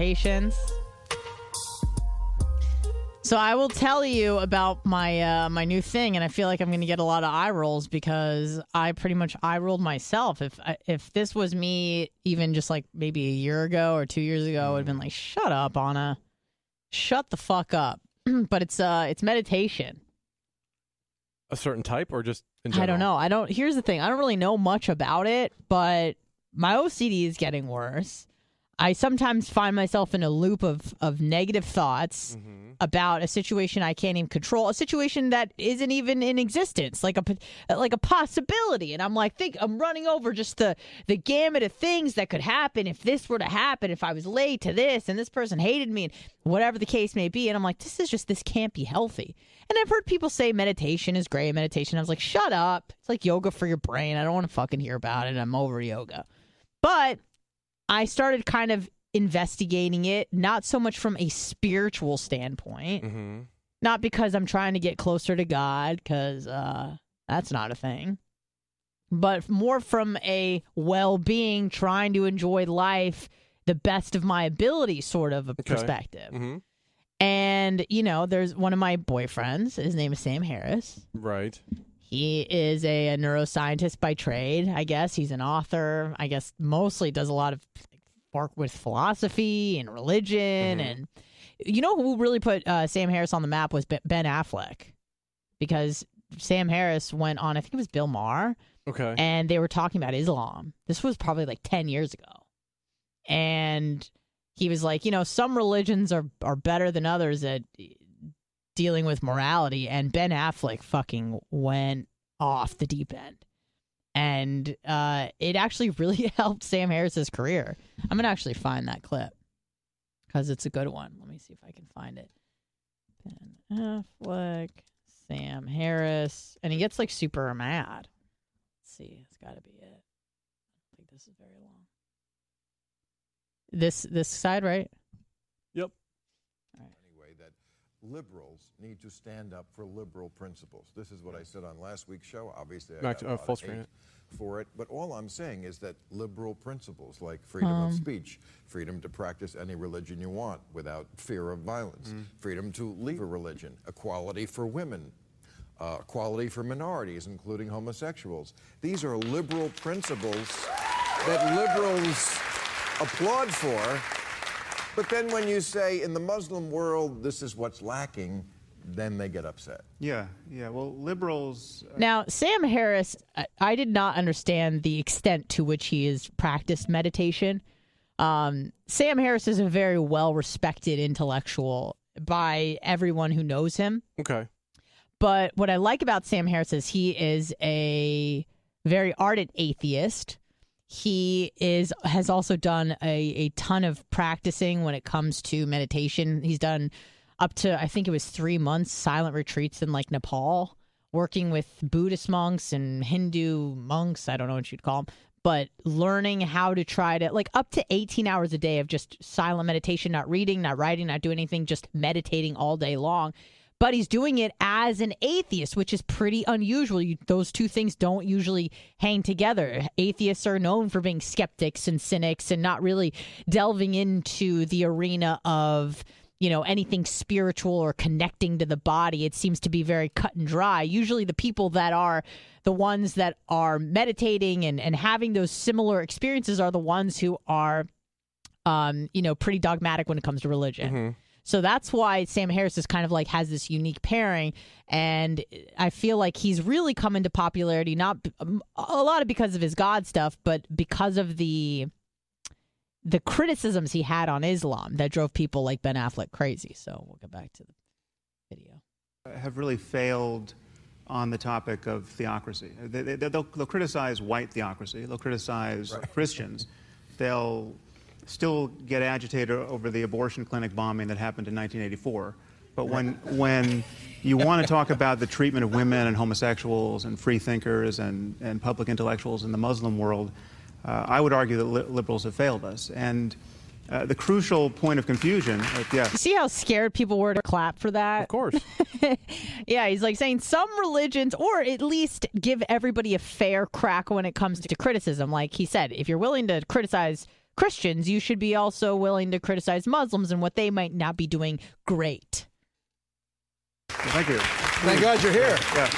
Patience. So I will tell you about my uh, my new thing, and I feel like I'm going to get a lot of eye rolls because I pretty much eye rolled myself. If I- if this was me, even just like maybe a year ago or two years ago, I would have been like, "Shut up, Anna, shut the fuck up." but it's uh it's meditation. A certain type or just I don't know. I don't. Here's the thing. I don't really know much about it, but my OCD is getting worse. I sometimes find myself in a loop of of negative thoughts Mm-hmm. about a situation I can't even control, a situation that isn't even in existence, like a like a possibility. And I'm like, think I'm running over just the the gamut of things that could happen if this were to happen, if I was late to this and this person hated me and whatever the case may be. And I'm like, this is just this can't be healthy. And I've heard people say meditation is great, meditation. I was like, shut up. It's like yoga for your brain. I don't want to fucking hear about it. I'm over yoga. But I started kind of investigating it, not so much from a spiritual standpoint, Mm-hmm. not because I'm trying to get closer to God, because uh, that's not a thing, but more from a well being, trying to enjoy life the best of my ability sort of a perspective. Mm-hmm. And, you know, there's one of my boyfriends, his name is Sam Harris. Right. He is a, a neuroscientist by trade, I guess. He's an author. I guess mostly does a lot of work with philosophy and religion. Mhm. And you know who really put uh, Sam Harris on the map was Ben- Affleck, because Sam Harris went on. I think it was Bill Maher, Okay. and they were talking about Islam. This was probably like ten years ago, and he was like, you know, some religions are are better than others at dealing with morality, and Ben Affleck fucking went off the deep end. And uh, it actually really helped Sam Harris's career. I'm gonna actually find that clip because it's a good one. Let me see if I can find it. Ben Affleck, Sam Harris, and he gets like super mad. Let's see, it's got to be it. I think this is very long. This this side, right? Yep. Anyway, that liberals need to stand up for liberal principles. This is what I said on last week's show. Obviously, I Back got to- a uh, lot full of screen hate for it. But all I'm saying is that liberal principles like freedom Um. of speech, freedom to practice any religion you want without fear of violence, Mm. freedom to leave a religion, equality for women, uh, equality for minorities, including homosexuals. These are liberal principles that liberals applaud for. But then when you say in the Muslim world this is what's lacking, then they get upset. Yeah, yeah. Well, liberals. Now, Sam Harris, I, I did not understand the extent to which he has practiced meditation. Um, Sam Harris is a very well respected intellectual by everyone who knows him. Okay. But what I like about Sam Harris is he is a very ardent atheist. He is has also done a, a ton of practicing when it comes to meditation. He's done up to I think it was three months silent retreats in like Nepal, working with Buddhist monks and Hindu monks. I don't know what you'd call them, but learning how to try to like up to 18 hours a day of just silent meditation, not reading, not writing, not doing anything, just meditating all day long but he's doing it as an atheist, which is pretty unusual. You, those two things don't usually hang together. Atheists are known for being skeptics and cynics and not really delving into the arena of you know anything spiritual or connecting to the body it seems to be very cut and dry usually the people that are the ones that are meditating and, and having those similar experiences are the ones who are um, you know pretty dogmatic when it comes to religion so that's why Sam Harris is kind of like has this unique pairing, and I feel like he's really come into popularity not um, a lot of because of his God stuff, but because of the the criticisms he had on Islam that drove people like Ben Affleck crazy. So we'll get back to the video. have really failed on the topic of theocracy. They, they, they'll, they'll criticize white theocracy, they'll criticize Christians, they'll still get agitated over the abortion clinic bombing that happened in 1984. But when, when you want to talk about the treatment of women and homosexuals and free thinkers and, and public intellectuals in the Muslim world, uh, I would argue that li- liberals have failed us. And uh, the crucial point of confusion, like, yeah, You see how scared people were to clap for that? Of course. Yeah, he's like saying some religions, or at least give everybody a fair crack when it comes to criticism. Like he said, if you're willing to criticize Christians, you should be also willing to criticize Muslims and what they might not be doing great. Thank you. Thank God you're here. Yeah.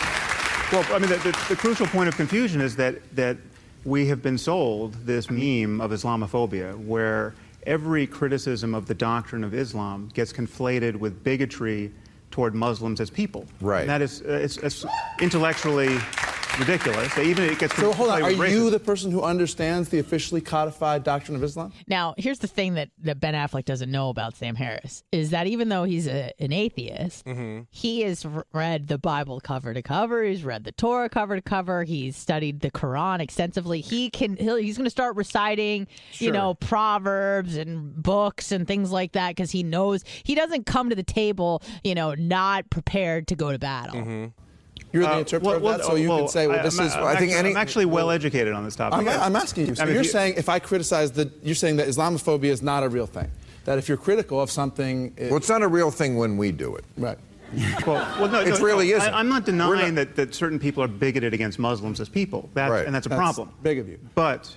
Well, I mean, the, the, the crucial point of confusion is that that we have been sold this meme of Islamophobia, where every criticism of the doctrine of Islam gets conflated with bigotry toward Muslims as people. Right. And that is uh, it's, it's intellectually ridiculous. Even it gets So hold on, are with you the person who understands the officially codified doctrine of Islam? Now, here's the thing that, that Ben Affleck doesn't know about Sam Harris is that even though he's a, an atheist, mm-hmm. he has read the Bible cover to cover. He's read the Torah cover to cover. He's studied the Quran extensively. He can he'll, he's going to start reciting, you know, proverbs and books and things like that because he knows he doesn't come to the table, you know, not prepared to go to battle. Mm-hmm. You're the Uh, interpreter well- of well, that, so you well, can say, well, I- this I'm, is. I'm I think actually, any. I'm actually well educated on this topic. I'm, I'm asking you. So I mean, you're you- saying if I criticize the, you're saying that Islamophobia is not a real thing. That if you're critical of something, it, Well, it's not a real thing when we do it. right? Well, well, no, It no, really no, isn't. I, am not denying not- that, that certain people are bigoted against Muslims as people, that's, Right. and that's a That's problem. big of you. But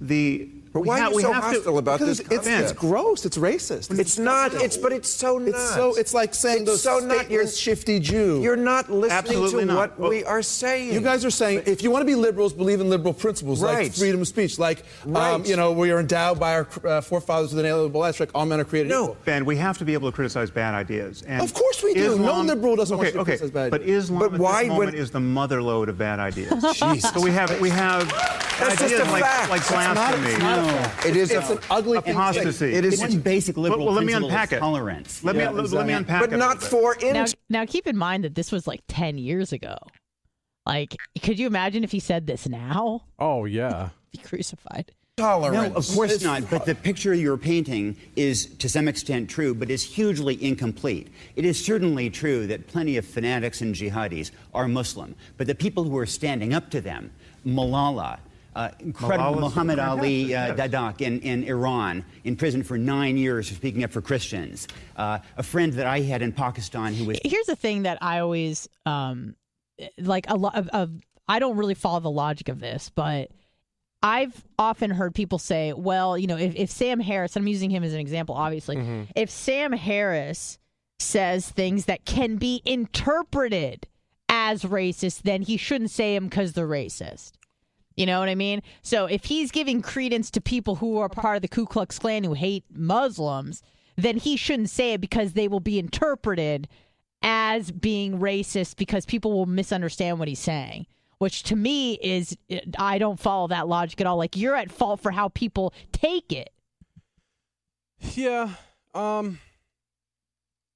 the But we why ha- are you we so hostile to, about this it's, it's, it's gross. It's racist. It's not. It's but it's so not. It's so. It's like saying It's those so not. You're- stateless, shifty Jew. You're not listening Absolutely to not. what Well, we are saying. You guys are saying if you want to be liberals, believe in liberal principles Right. like freedom of speech, like um, you know we are endowed by our uh, forefathers with an inalienable rights, like all men are created No. equal. Ben, we have to be able to criticize bad ideas. And Of course we do. No liberal doesn't want okay, you to okay. criticize bad But ideas. Islam But at why this moment is the mother lode of bad ideas. Jesus. So we have we have That's just ideas a like, fact. like It's It's not, blasphemy. It's not a fact. It is It's a- an ugly thing. apostasy. It is. One basic Well, liberal well, let me unpack it. tolerance. Let me Yeah, let, let me unpack But it. But not for in. Now, now keep in mind that this was like 10 years ago. Like, could you imagine if he said this now? Oh yeah. Be crucified. tolerance. No, of course not. But the picture you're painting is, to some extent, true, but is hugely incomplete. It is certainly true that plenty of fanatics and jihadis are Muslim, but the people who are standing up to them, Malala, uh, incredible Malala Muhammad Ali uh, yes. Dadkhah in, in Iran, in prison for nine years for speaking up for Christians. Uh, a friend that I had in Pakistan who was Here's the thing that I always um like a lot of, of I don't really follow the logic of this, but I've often heard people say, well, you know, if, if Sam Harris, I'm using him as an example, obviously, if Sam Harris says things that can be interpreted as racist, then he shouldn't say them because they're racist. You know what I mean? So if he's giving credence to people who are part of the Ku Klux Klan who hate Muslims, then he shouldn't say it because they will be interpreted as being racist because people will misunderstand what he's saying. Which to me is, I don't follow that logic at all. Like you're at fault for how people take it. Yeah. Um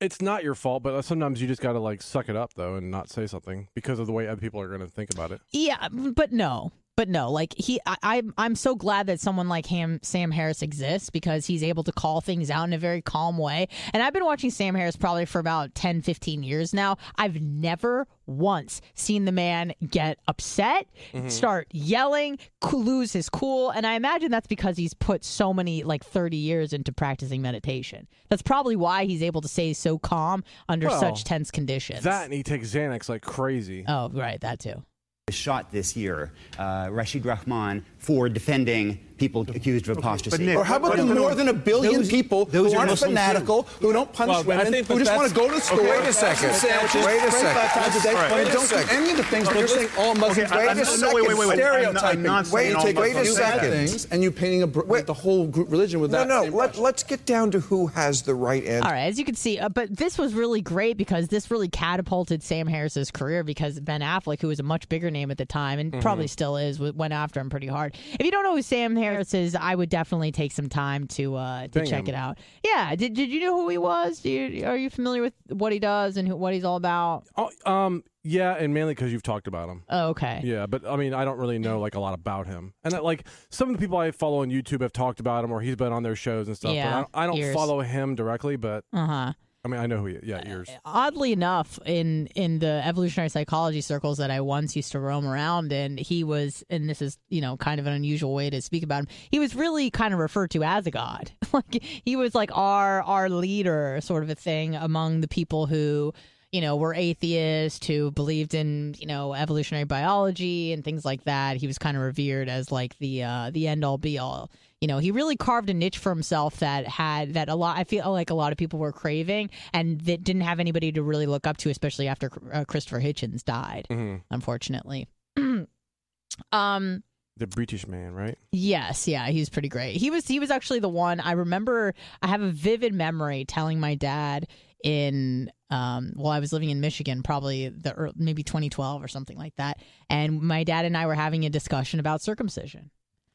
it's not your fault, but sometimes you just got to like suck it up though and not say something because of the way other people are going to think about it. Yeah, but no, but no. Like he, I, I'm, I'm so glad that someone like him, Sam Harris, exists because he's able to call things out in a very calm way. And I've been watching Sam Harris probably for about 10, 15 years now. I've never once seen the man get upset, Mhm. start yelling, lose his cool. And I imagine that's because he's put so many, like 30 years into practicing meditation. That's probably why he's able to stay so calm under Well, such tense conditions. That and he takes Xanax like crazy. Oh, right, that too. Shot this year, uh, Rashid Rahman, for defending people accused of apostasy. or how about the more than a billion Those- people those who are aren't Muslims too. fanatical, who don't punch Well, women, who just want to go to the store, Okay, wait a second. eat sandwiches, Wait a pray five second. times a day, All right. and Wait a don't do second. any of the things that Okay, you're saying all Muslims okay, do. I- I- That's no, wait, wait, wait, wait. I'm- I'm stereotyping. not saying you all take Muslims a do few bad that. things and you painting a, br- the whole group religion with No, that no. same Let, let's get down to who has the right answer. All right, as you can see, uh, but this was really great because this really catapulted Sam Harris's career because Ben Affleck, who was a much bigger name at the time and Mhm. probably still is, w- went after him pretty hard. If you don't know who Sam Harris is, I would definitely take some time to uh, to Bing check him. it out. Yeah, did, did you know who he was? Do you, are you familiar with what he does and who, what he's all about? Oh, um, yeah, and mainly because you've talked about him. Oh, okay. Yeah, but I mean, I don't really know like a lot about him, and that, like some of the people I follow on YouTube have talked about him, or he's been on their shows and stuff. Yeah, but I don't, I don't ears. follow him directly, but Uh huh. I mean, I know who he. Yeah, ears. Uh, oddly enough, in in the evolutionary psychology circles that I once used to roam around in, he was, and this is you know kind of an unusual way to speak about him. He was really kind of referred to as a god. like he was like our our leader, sort of a thing among the people who you know were atheists who believed in you know evolutionary biology and things like that. He was kind of revered as like the uh, the end all be all. You know, he really carved a niche for himself that had that a lot. I feel like a lot of people were craving, and that didn't have anybody to really look up to, especially after uh, Christopher Hitchens died. Mhm. Unfortunately. um. The British man, right? Yes, yeah, he was pretty great. He was he was actually the one I remember. I have a vivid memory telling my dad in um while I was living in Michigan, probably the ear- maybe 2012 or something like that, and my dad and I were having a discussion about circumcision,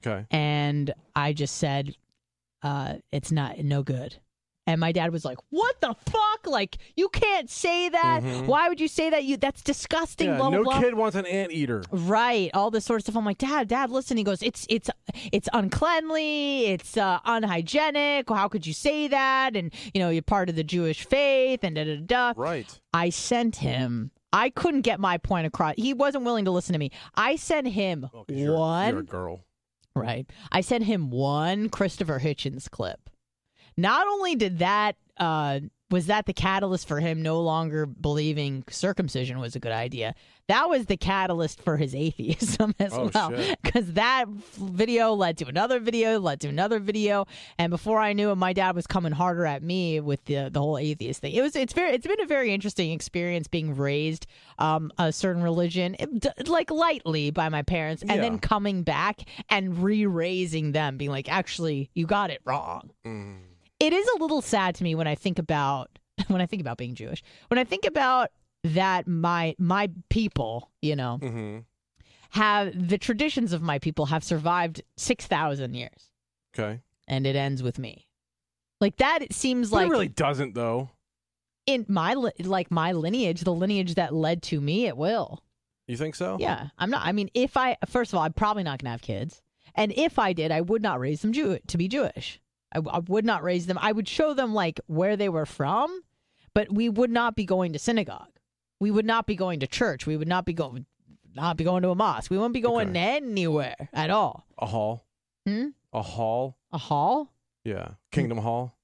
Okay. and I just said, uh, "It's not no good." And my dad was like, "What the fuck? Like you can't say that. Mhm. Why would you say that? You that's disgusting." Yeah, blah blah no blah. kid wants an anteater. Right, all this sort of stuff. I'm like, Dad, Dad, listen. He goes, it's it's it's uncleanly, it's uh, unhygienic. How could you say that? And you know, you're part of the Jewish faith, and da da da. da. Right. I sent him. I couldn't get my point across. He wasn't willing to listen to me. I sent him one. You're a girl. Right. I sent him one Christopher Hitchens clip. Not only did that uh was that the catalyst for him no longer believing circumcision was a good idea. That was the catalyst for his atheism as Oh, well. Because that video led to another video, led to another video, and before I knew it, my dad was coming harder at me with the the whole atheist thing. It was it's very it's been a very interesting experience being raised um a certain religion like lightly by my parents, and Yeah. then coming back and re-raising them, being like, actually, you got it wrong. It is a little sad to me when I think about when I think about being Jewish. When I think about that my my people, you know, Mm-hmm. have the traditions of my people have survived 6,000 years Okay. and it ends with me. Like that it seems But like it really doesn't though. in my like my lineage, the lineage that led to me, it will. You think so? Yeah, I'm not. I mean, if I first of all, I'm probably not gonna have kids, and if I did, I would not raise them Jew- to be Jewish. I, I would not raise them. I would show them like where they were from, but we would not be going to synagogue. We would not be going to church. We would not be going not be going to a mosque. We wouldn't be going anywhere at all. A hall. Hmm? A hall. A hall? Yeah. Kingdom Hall.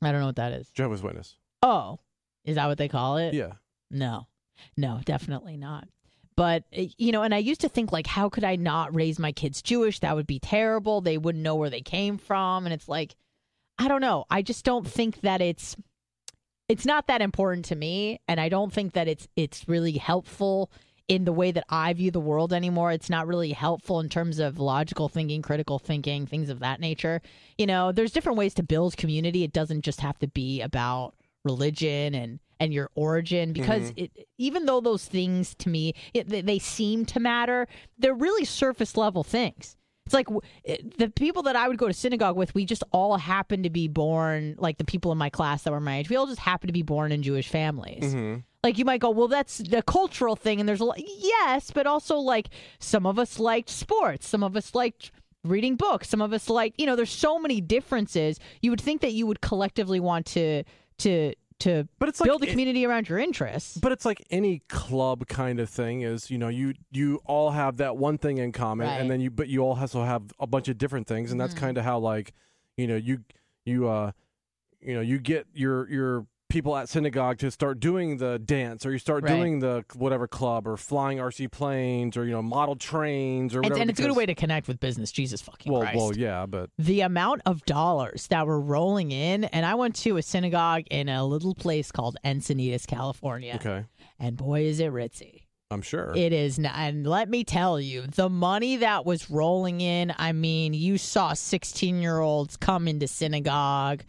I don't know what that is. Jehovah's Witness. Oh, is that what they call it? Yeah. No, no, definitely not. But, uh, you know, and I used to think, like, how could I not raise my kids Jewish? That would be terrible. They wouldn't know where they came from. And it's like, I don't know. I just don't think that it's. It's not that important to me, and I don't think that it's it's really helpful in the way that I view the world anymore. It's not really helpful in terms of logical thinking, critical thinking, things of that nature. You know, there's different ways to build community. It doesn't just have to be about religion and and your origin because Mhm. it even though those things to me it, they, they seem to matter, they're really surface level things. It's like w- the people that I would go to synagogue with, we just all happen to be born like the people in my class that were my age. We all just happen to be born in Jewish families. Mm-hmm. Like you might go, well, that's the cultural thing, and there's a lot. Yes, but also like some of us liked sports, some of us liked reading books, some of us like you know. There's so many differences. You would think that you would collectively want to to to but it's build like a community around your interests. But it's like any club kind of thing is, you know, you you all have that one thing in common Right. and then you but you all also have a bunch of different things and that's Mhm. kind of how like, you know, you you uh you know, you get your your people at synagogue to start doing the dance or you start Right. doing the whatever club or flying RC planes or you know, model trains or whatever. and it's a good way to connect with business. Jesus fucking Well, Christ. well, yeah, but the amount of dollars that were rolling in and i went to a synagogue in a little place called encinitas california okay. and boy is it ritzy I'm sure. it is not, and let me tell you the money that was rolling in i mean you saw 16 year olds come into synagogue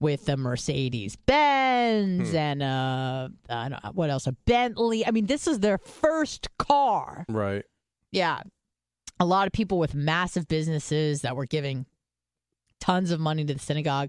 with a mercedes benz Hmm. and uh don't know, what else a bentley i mean this is their first car Right. yeah. A lot of people with massive businesses that were giving tons of money to the synagogue.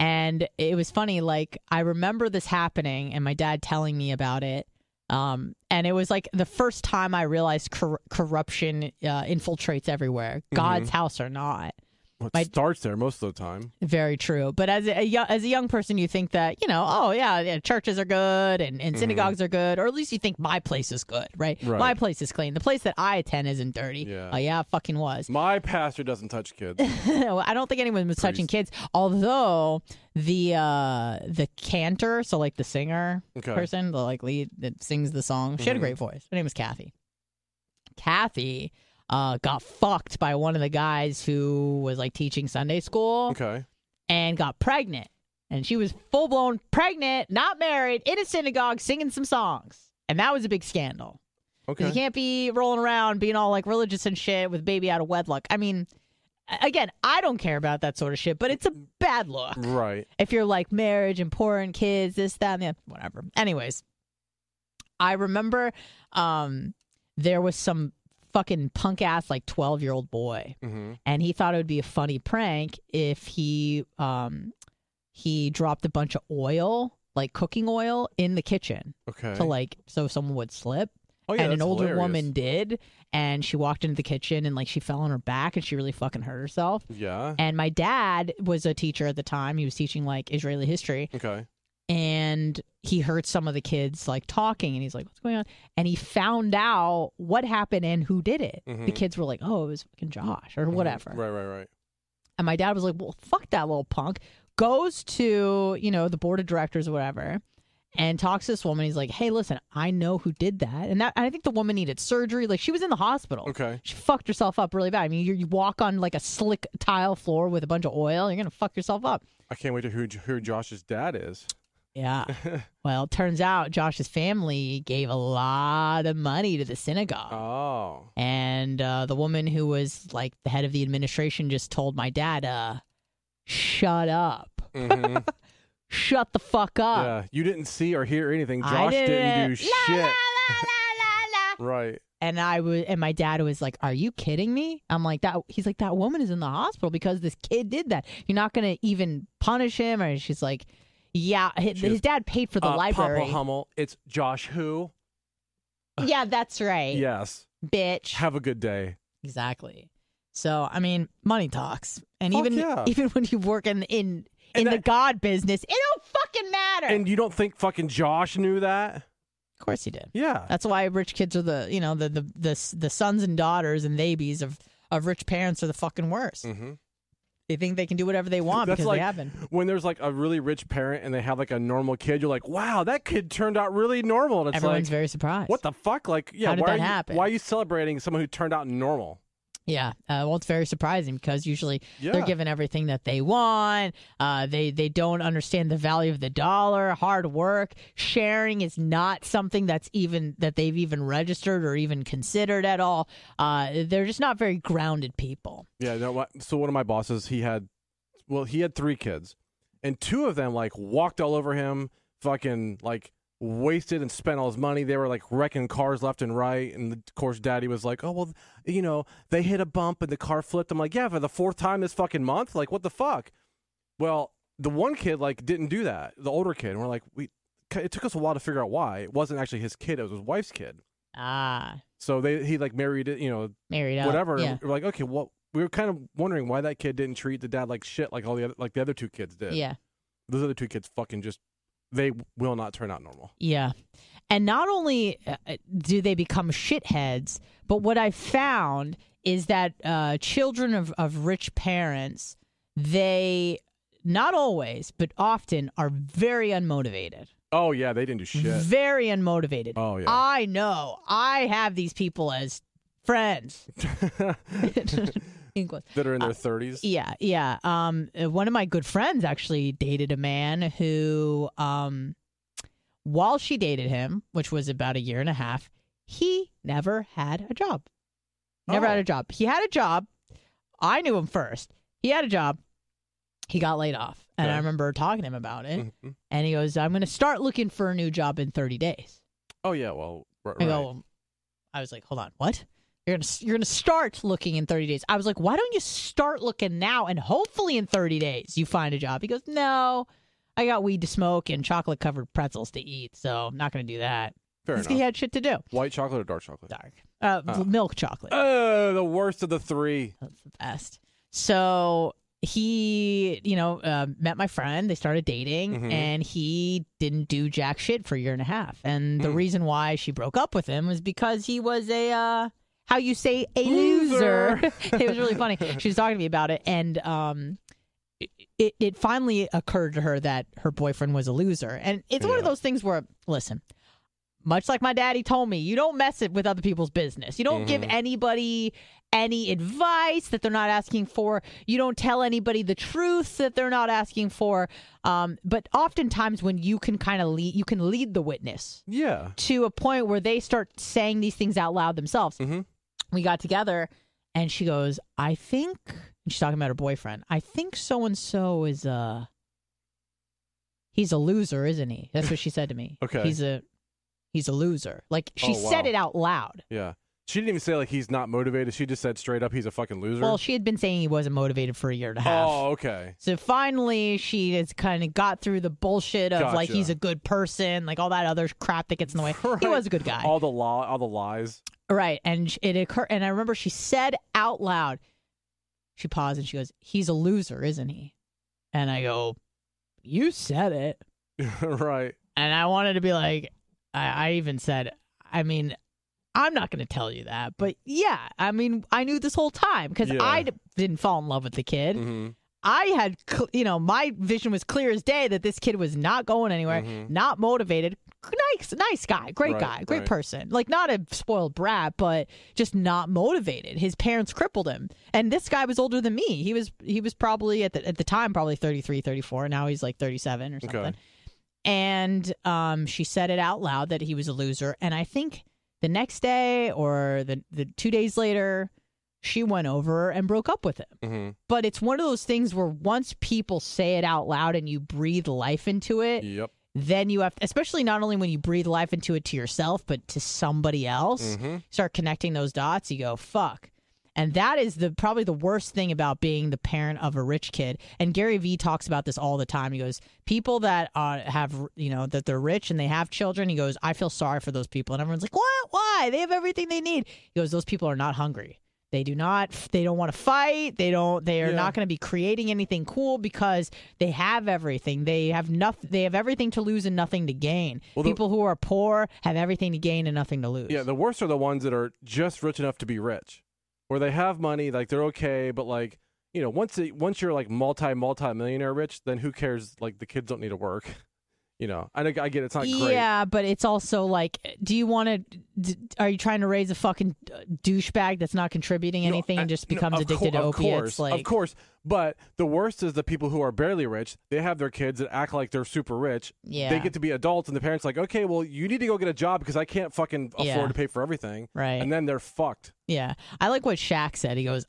And it was funny. Like, I remember this happening and my dad telling me about it. Um, and it was like the first time I realized cor- corruption uh, infiltrates everywhere, God's Mhm. house or not. Well, it My- starts there most of the time. Very true. But as a, as a young person, you think that you know, oh yeah, yeah churches are good and, and Mhm. synagogues are good, or at least you think my place is good, right? Right. My place is clean. The place that I attend isn't dirty. Yeah. Oh yeah, fucking was. My pastor doesn't touch kids. Well, I don't think anyone was touching kids. Although the uh the cantor, so like the singer Okay. person, the like lead that sings the song, she had a Mhm. great voice. Her name was Kathy. Kathy uh got fucked by one of the guys who was like teaching Sunday school Okay. and got pregnant. And she was full blown pregnant, not married, in a synagogue singing some songs. And that was a big scandal. Okay. You can't be rolling around being all like religious and shit with baby out of wedlock. I mean, again, I don't care about that sort of shit, but it's a bad look. Right. If you're like marriage, and important kids, this, that, and the other, whatever. Anyways, I remember um, there was some fucking punk ass like 12 year old boy Mm-hmm. and he thought it would be a funny prank if he um he dropped a bunch of oil like cooking oil in the kitchen Okay. to like so someone would slip Oh, yeah, and an older hilarious. woman did and she walked into the kitchen and like she fell on her back and she really fucking hurt herself Yeah. and my dad was a teacher at the time he was teaching like israeli history Okay. And he heard some of the kids like talking and he's like what's going on and he found out what happened and who did it the Mhm. kids were like oh it was fucking josh or whatever Right, right, right. and my dad was like, well, fuck that little punk. Goes to, you know, the board of directors or whatever and talks to this woman. He's like, hey, listen, I know who did that. And that I think the woman needed surgery. Like she was in the hospital. Okay. She fucked herself up really bad. I mean, you, you walk on like a slick tile floor with a bunch of oil, you're going to fuck yourself up. I can't wait to hear who Josh's dad is. Yeah. well, it turns out Josh's family gave a lot of money to the synagogue. Oh. And uh, the woman who was like the head of the administration just told my dad, uh, shut up. Mhm. Shut the fuck up. yeah. You didn't see or hear anything. Josh didn't do didn't. La, shit. right. And I was, and my dad was like, "Are you kidding me?" I'm like, "That." He's like, "That woman is in the hospital because this kid did that. You're not gonna even punish him." Or she's like, "Yeah, his, his dad paid for the uh, library." Papa Hummel, it's Josh who? yeah, that's right. Yes. bitch. Have a good day. Exactly. So I mean, money talks, and Fuck even yeah. even when you work in in in the God business, it don't fucking matter. And you don't think fucking Josh knew that? of course he did. Yeah. That's why rich kids are the you know the the the, the sons and daughters and babies of of rich parents are the fucking worst. Mm-hmm. They think they can do whatever they want That's because like they haven't. when there's like a really rich parent and they have like a normal kid. You're like, wow, that kid turned out really normal. And it's Everyone's like, very surprised. what the fuck? Like, yeah, How did why that are you, happen? Why are you celebrating someone who turned out normal? Yeah, uh, well, it's very surprising because usually they're given everything that they want. Uh, they they don't understand the value of the dollar. Hard work, sharing is not something that's even that they've even registered or even considered at all. Uh, they're just not very grounded people. Yeah, what? So one of my bosses, he had, well, he had three kids, and two of them like walked all over him, fucking like wasted and spent all his money. They were like wrecking cars left and right, and of course, Daddy was like, "Oh well, you know, they hit a bump and the car flipped." I'm like, "Yeah, for the fourth time this fucking month, like what the fuck?" Well, the one kid like didn't do that, the older kid, and we're like, we. It took us a while to figure out why. It wasn't actually his kid; it was his wife's kid. Ah, So they he like married it, you know, married up, whatever. Yeah, We're like, okay, well, we were kind of wondering why that kid didn't treat the dad like shit, like all the other, like the other two kids did. yeah. those other two kids fucking just they will not turn out normal. Yeah. And not only uh, do they become shitheads, but what I found is that uh, children of, of rich parents, they not always, but often are very unmotivated. Oh yeah, they didn't do shit. Very unmotivated. Oh, yeah. I know. I have these people as friends. That are in Uh, their thirties. Yeah, yeah. Um, uh, one of my good friends actually dated a man who, um, while she dated him, which was about a year and a half, he never had a job. Never Oh. had a job. He had a job. I knew him first. He had a job. He got laid off, and I remember talking to him about it. Mhm. And he goes, "I'm going to start looking for a new job in 30 days." Oh yeah, well, right. I go, I was like, hold on, what? You're gonna you're gonna start looking in 30 days. I was like, why don't you start looking now and hopefully in 30 days you find a job? He goes, no, I got weed to smoke and chocolate covered pretzels to eat, so I'm not gonna do that. Fair enough. He had shit to do. White chocolate or dark chocolate? Dark, uh, Oh. milk chocolate. Oh, the worst of the three. That's the best. So he, you know, uh, met my friend. They started dating, Mhm. and he didn't do jack shit for a year and a half. And the Mm. reason why she broke up with him was because he was a, uh, how you say, a loser. It was really funny. She was talking to me about it, and um, it, it finally occurred to her that her boyfriend was a loser. And it's one of those things where, listen. Much like my daddy told me, you don't mess it with other people's business. You don't give Mhm. anybody any advice that they're not asking for. You don't tell anybody the truth that they're not asking for. Um, but oftentimes, when you can kind of lead, you can lead the witness Yeah. to a point where they start saying these things out loud themselves. Mhm. We got together, and she goes, "I think," and she's talking about her boyfriend. I think so and so is a. He's a loser, isn't he? That's what she said to me. Okay. He's a, he's a loser. Like she Oh, said it out loud. Yeah. She didn't even say like he's not motivated. She just said straight up he's a fucking loser. Well, she had been saying he wasn't motivated for a year and a half. oh, okay. So finally, she has kind of got through the bullshit of like Gotcha. he's a good person, like all that other crap that gets in the way. He Right. was a good guy, All the law, all the lies. right? And sh- it occurred, and I remember she said out loud. She paused and she goes, "He's a loser, isn't he?" And I go, "You said it." right. And I wanted to be like, I, I even said, I mean, I'm not going to tell you that, but yeah, I mean, I knew this whole time because Yeah. I d- didn't fall in love with the kid. hmm I had, cl- you know, my vision was clear as day that this kid was not going anywhere, Mhm. not motivated. Nice, nice guy, great Right, guy, great right. person. Like not a spoiled brat, but just not motivated. His parents crippled him, and this guy was older than me. He was he was probably at the at the time probably 33, 34. Now he's like 37 or something. Okay. And um, she said it out loud that he was a loser. And I think the next day or the the two days later, she went over and broke up with him hmm but it's one of those things where once people say it out loud and you breathe life into it, Yep. then you have, especially not only when you breathe life into it to yourself, but to somebody else, Mhm. start connecting those dots. You go, fuck. And that is the probably the worst thing about being the parent of a rich kid. And Gary Vee talks about this all the time. He goes, people that uh, have, you know, that they're rich and they have children. He goes, I feel sorry for those people. And everyone's like, what? Why? They have everything they need. He goes, those people are not hungry. They do not. They don't want to fight. They don't. They are Yeah. not going to be creating anything cool because they have everything. They have nothing. They have everything to lose and nothing to gain. Well, the- People who are poor have everything to gain and nothing to lose. Yeah, the worst are the ones that are just rich enough to be rich, where they have money, like they're okay, but like you know, once they, once you're like multi multi millionaire rich, then who cares? Like the kids don't need to work. You know, I, I get it's not great. Yeah, but it's also like, do you want to? Are you trying to raise a fucking douchebag that's not contributing No, anything I- and just becomes of addicted cour- to of opiates? Course, like, of course, but the worst is the people who are barely rich. They have their kids that act like they're super rich. Yeah. they get to be adults, and the parents like, okay, well, you need to go get a job because I can't fucking afford Yeah. to pay for everything. Right. and then they're fucked. Yeah, I like what Shaq said. He goes,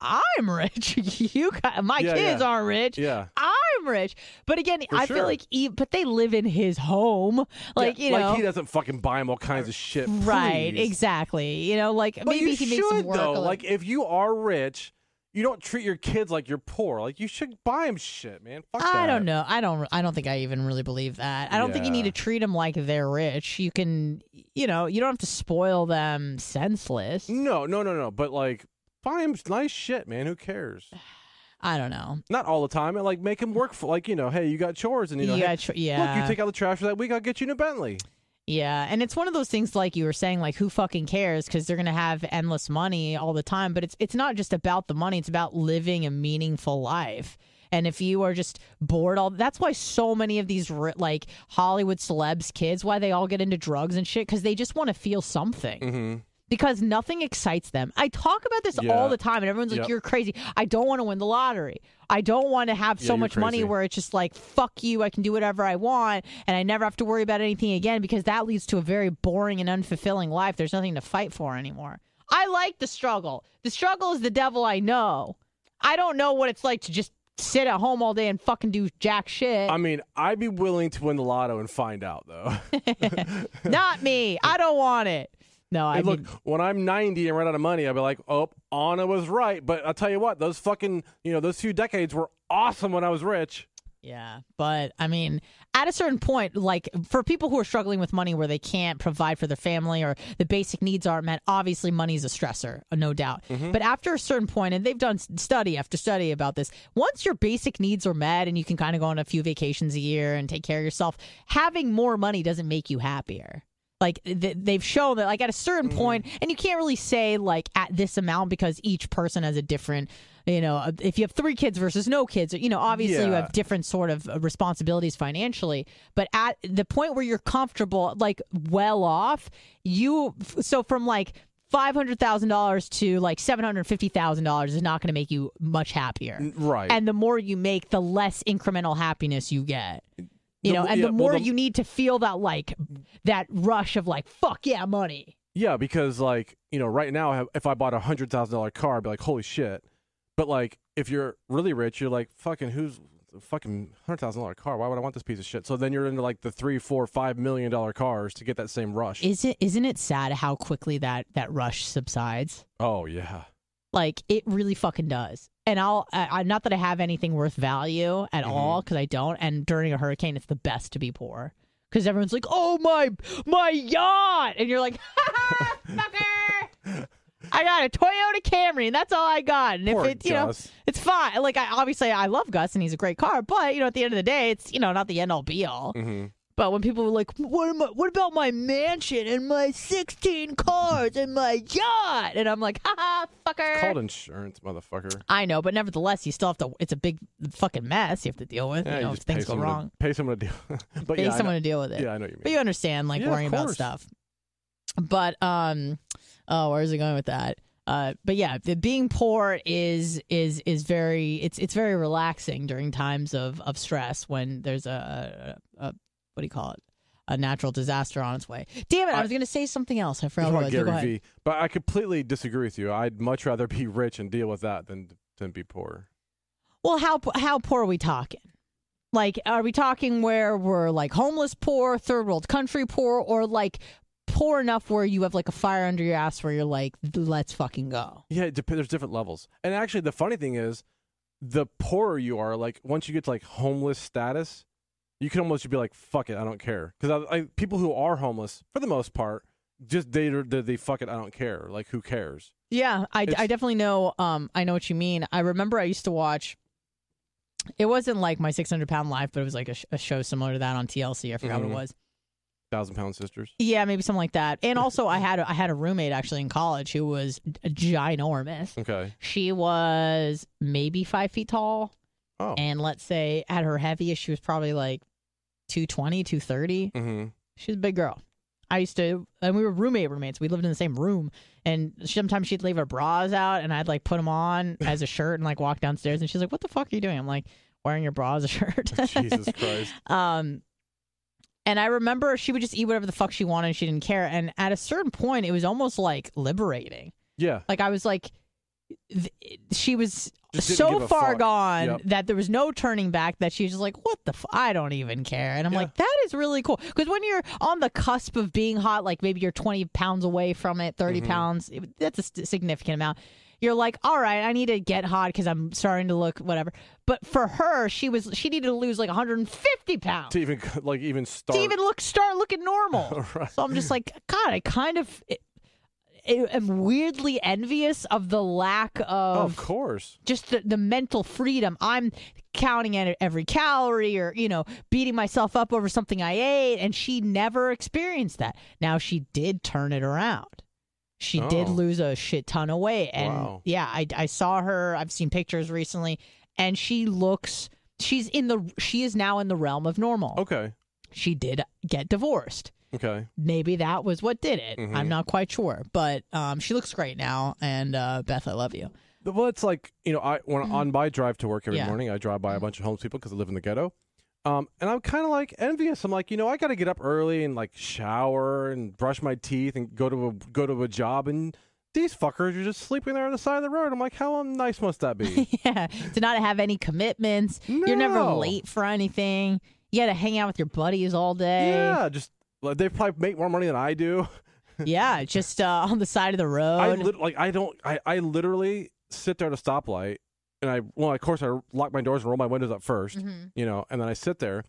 "I'm rich. you got my Yeah, kids yeah. aren't rich. Yeah. I'm rich." But again, For I sure. feel like, he, but they live in his home, like Yeah, you know, like he doesn't fucking buy them all kinds of shit. right? Exactly. You know, like But maybe you he should makes them work. though. Like if you are rich, you don't treat your kids like you're poor. Like you should buy them shit, man. Fuck I that. don't know. I don't. I don't think I even really believe that. I don't think you need to treat them like they're rich. You can, you know, you don't have to spoil them senseless. No, no, no, no. But like, buy them nice shit, man. Who cares? I don't know. Not all the time. And like, make him work for like you know. Hey, you got chores, and you know, You hey, got chor- Look, you take out the trash for that week. I'll get you a new Bentley. Yeah, and it's one of those things like you were saying, like who fucking cares? Because they're gonna have endless money all the time. But it's it's not just about the money; it's about living a meaningful life. And if you are just bored, all that's why so many of these like Hollywood celebs kids, why they all get into drugs and shit, because they just want to feel something. Mm-hmm. Because nothing excites them. I talk about this Yeah. all the time, and everyone's like, Yep. "You're crazy." I don't want to win the lottery. I don't want to have Yeah, so much money where it's just like, fuck you, I can do whatever I want, and I never have to worry about anything again because that leads to a very boring and unfulfilling life. There's nothing to fight for anymore. I like the struggle. The struggle is the devil I know. I don't know what it's like to just sit at home all day and fucking do jack shit. I mean, I'd be willing to win the lotto and find out though. Not me. I don't want it. No, I Hey, look, mean, when I'm 90 and run out of money, I'll be like, oh, Anna was right. But I'll tell you what, those fucking, you know, those few decades were awesome when I was rich. Yeah, but I mean, at a certain point, like for people who are struggling with money where they can't provide for their family or the basic needs aren't met, obviously money is a stressor, uh, no doubt. But after a certain point, and they've done study after study about this, once your basic needs are met and you can kind of go on a few vacations a year and take care of yourself, having more money doesn't make you happier. Like th- they've shown that, like at a certain point, and you can't really say like at this amount because each person has a different, you know, uh, if you have three kids versus no kids, you know, obviously you have different sort of uh, responsibilities financially. But at the point where you're comfortable, like well off, you so from like five hundred thousand dollars to like seven hundred fifty thousand dollars is not going to make you much happier. Right. And the more you make, the less incremental happiness you get. You The know, and yeah, the well, more the- you need to feel that like that rush of like fuck yeah money. Yeah, because like, you know, right now, if I bought a $100,000 car, I'd be like, holy shit. But like, if you're really rich, you're like, fucking, who's fucking $100,000 car? Why would I want this piece of shit? So then you're into like the three, four, five million dollar cars to get that same rush. Is it isn't it sad how quickly that that rush subsides? oh, yeah. Like it really fucking does. And I'll I, I not that I have anything worth value at all because I don't. And during a hurricane, it's the best to be poor because everyone's like, "Oh my my yacht," and you're like, "Ha ha, fucker." I got a Toyota Camry, and that's all I got. And Poor if it, you know, it's fine. Like, I obviously I love Gus, and he's a great car. But you know, at the end of the day, it's you know not the end all be all. hmm But when people were like, "What am I, What about my mansion and my 16 cars and my yacht?" and I'm like, "Ha ha, fucker." Called insurance, motherfucker. I know, but nevertheless, you still have to. It's a big fucking mess you have to deal with. Yeah, you know, if just pay things go wrong, To, pay someone to deal. but pay yeah, someone to deal with it. Yeah, I know what you mean. But you understand, like Yeah, worrying about stuff. But um, oh, where's it going with that? Uh, but yeah, the being poor is is is very it's it's very relaxing during times of of stress when there's a, a, a what do you call it a natural disaster on its way. Damn it! I, I- was going to say something else. I forgot what about it was. Go Gary ahead. V. But I completely disagree with you. I'd much rather be rich and deal with that than than be poor. Well, how how poor are we talking? Like, are we talking where we're like homeless poor, third world country poor, or like poor enough where you have like a fire under your ass where you're like, let's fucking go? Yeah, it dep- there's different levels. And actually, the funny thing is, the poorer you are, like once you get to like homeless status, you can almost be like, "Fuck it, I don't care." Because I, I, people who are homeless, for the most part, just they they, they fuck it. I don't care. Like who cares? Yeah, I, It's- I definitely know. Um, I know what you mean. I remember I used to watch. It wasn't like my 600 pound life, but it was like a, sh- a show similar to that on TLC. I forgot Mhm. what it was. Thousand pound sisters. Yeah, maybe something like that. And also, I had a, I had a roommate actually in college who was ginormous. Okay. She was maybe five feet tall. Oh. And let's say at her heaviest, she was probably like 220, 230. Mm-hmm. She's a big girl. I used to, and we were roommate roommates. We lived in the same room, and sometimes she'd leave her bras out, and I'd like put them on as a shirt and like walk downstairs. And she's like, "What the fuck are you doing?" I'm like, "Wearing your bra as a shirt." Jesus Christ. Um, and I remember she would just eat whatever the fuck she wanted. and She didn't care. And at a certain point, it was almost like liberating. Yeah. Like I was like, th- she was so far fuck. gone Yep. that there was no turning back. That she's just like, "What the? F- I don't even care." And I'm like, "That is really cool." Because when you're on the cusp of being hot, like maybe you're 20 pounds away from it, 30 Mm-hmm. pounds. it- that's a st- significant amount. You're like, "All right, I need to get hot because I'm starting to look whatever." But for her, she was she needed to lose like 150 pounds To even like even start. to even look start looking normal. So I'm just like, God, I kind of I- am weirdly envious of the lack of, Oh, of course. just the, the mental freedom. I'm counting at every calorie or, you know, beating myself up over something I ate. And she never experienced that. Now, she did turn it around. She did Oh. lose a shit ton of weight. And Wow. yeah, I, I saw her. I've seen pictures recently. And she looks, she's in the, she is now in the realm of normal. Okay. She did get divorced Okay. maybe that was what did it. Mhm. I'm not quite sure, but um, she looks great now. And uh, Beth, I love you. Well, it's like you know, I when on my drive to work every Mm-hmm. Yeah. Mm-hmm. morning, I drive by a bunch of homeless people because I live in the ghetto. Um, and I'm kind of like envious. I'm like, you know, I got to get up early and like shower and brush my teeth and go to a go to a job, and these fuckers are just sleeping there on the side of the road. I'm like, how nice must that be? yeah, to not have any commitments. You're never late for anything. You got to hang out with your buddies all day. yeah, just they probably make more money than I do. Yeah, just uh, on the side of the road. I lit- like I don't I, I literally sit there at a stoplight and I well of course I lock my doors and roll my windows up 1st Mhm. you know and then I sit there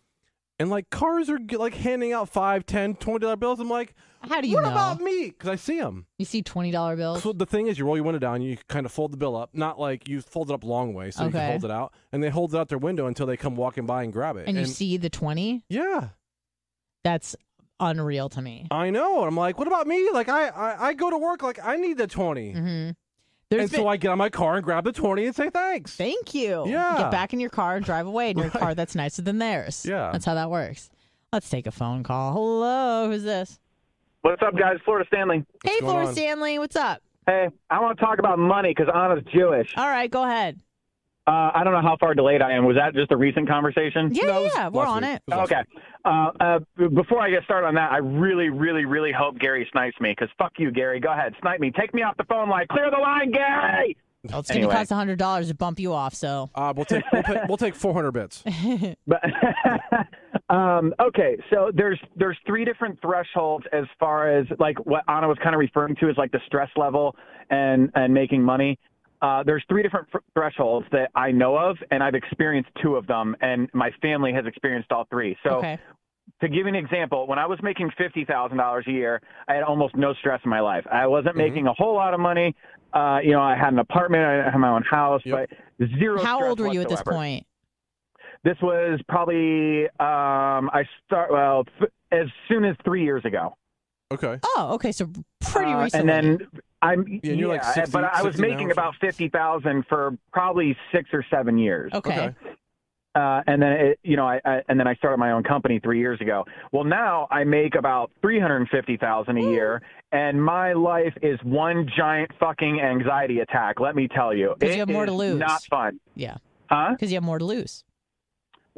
and like cars are like handing out five, ten, twenty dollar bills. I'm like, How do you what know? about me? Because I see them. You see twenty dollar bills. So the thing is, you roll your window down, you kind of fold the bill up, not like you fold it up long way, so you can Okay. hold it out, and they hold it out their window until they come walking by and grab it. and you see the twenty. yeah, That's unreal to me. I know. I'm like, what about me? Like I, I, I go to work like I need the 20 Mm-hmm. and so I get on my car and grab the twenty and say thanks. Thank you. Yeah. Get back in your car and drive away in your car that's nicer than theirs. Yeah. That's how that works. Let's take a phone call. Hello, who's this? What's up, guys? Florida Stanley. hey, Flora Stanley, what's up? Hey, I want to talk about money because Anna's Jewish. All right, go ahead. Uh, I don't know how far delayed I am. Was that just a recent conversation? Yeah, yeah, yeah, we're on it. Okay. Uh, uh, before I get started on that, I really, really, really hope Gary snipes me because fuck you, Gary. Go ahead, snipe me. Take me off the phone line. Clear the line, Gary. Well, it's Anyway. going to cost hundred dollars to bump you off. So uh, we'll take we'll, pay, we'll take four hundred bits. But um, okay, so there's there's three different thresholds as far as like what Anna was kind of referring to as like the stress level and and making money. Uh, there's three different fr- thresholds that I know of, and I've experienced two of them, and my family has experienced all three. So. okay. To give you an example, when I was making fifty thousand dollars a year, I had almost no stress in my life. I wasn't making a whole lot of money. Uh, you know, I had an apartment, I had my own house, but zero. How stress old were you at this point? This was probably um, I start well f- as soon as three years ago. Okay. Oh, okay. So pretty Uh, recently. and then I'm Yeah, and you're like 60 but I was making about fifty thousand for probably six or seven years. Okay. Uh, and then it, you know, I, I and then I started my own company three years ago. Well, now I make about three hundred and fifty thousand a year, and my life is one giant fucking anxiety attack. Let me tell you, 'Cause you have more to lose. Not fun, yeah. huh? Because you have more to lose.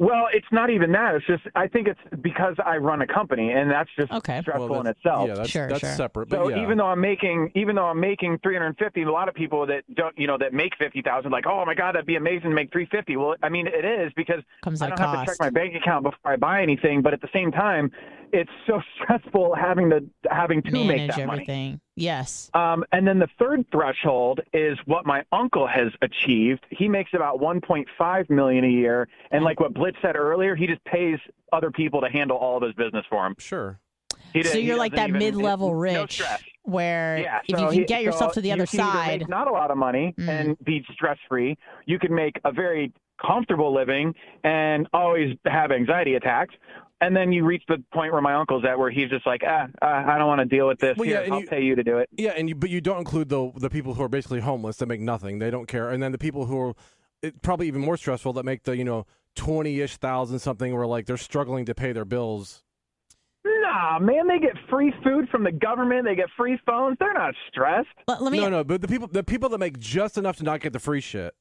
Well, it's not even that. It's just I think it's because I run a company, and that's just Okay. stressful Well, in itself. yeah, that's- Sure, that's sure. separate. But So yeah. even though I'm making, even though I'm making 350, a lot of people that don't, you know, that make 50,000, like, oh my god, that'd be amazing to make 350. Well, I mean, it is because Comes I don't have to check my bank account before I buy anything. But at the same time, it's so stressful having to having to make Manage everything. money. Everything. Yes. Um, and then the third threshold is what my uncle has achieved. He makes about 1.5 million a year, and like what Blitz said earlier, he just pays other people to handle all of his business for him. Sure. He So you're like that even- mid-level no rich, stress. where Yeah, if so you can he- get yourself so to the other can side, make not a lot of money Mm. and be stress free. You can make a very comfortable living and always have anxiety attacks. And then you reach the point where my uncle's at, where he's just like, ah, uh, I don't want to deal with this. Well, Here, yeah, and I'll you- pay you to do it. Yeah, and you, but you don't include the the people who are basically homeless that make nothing. They don't care, and then the people who are it, probably even more stressful that make the you know twenty ish thousand something, where like they're struggling to pay their bills. Nah, man, they get free food from the government. They get free phones. They're not stressed. Let, let me. no, no, but the people the people that make just enough to not get the free shit.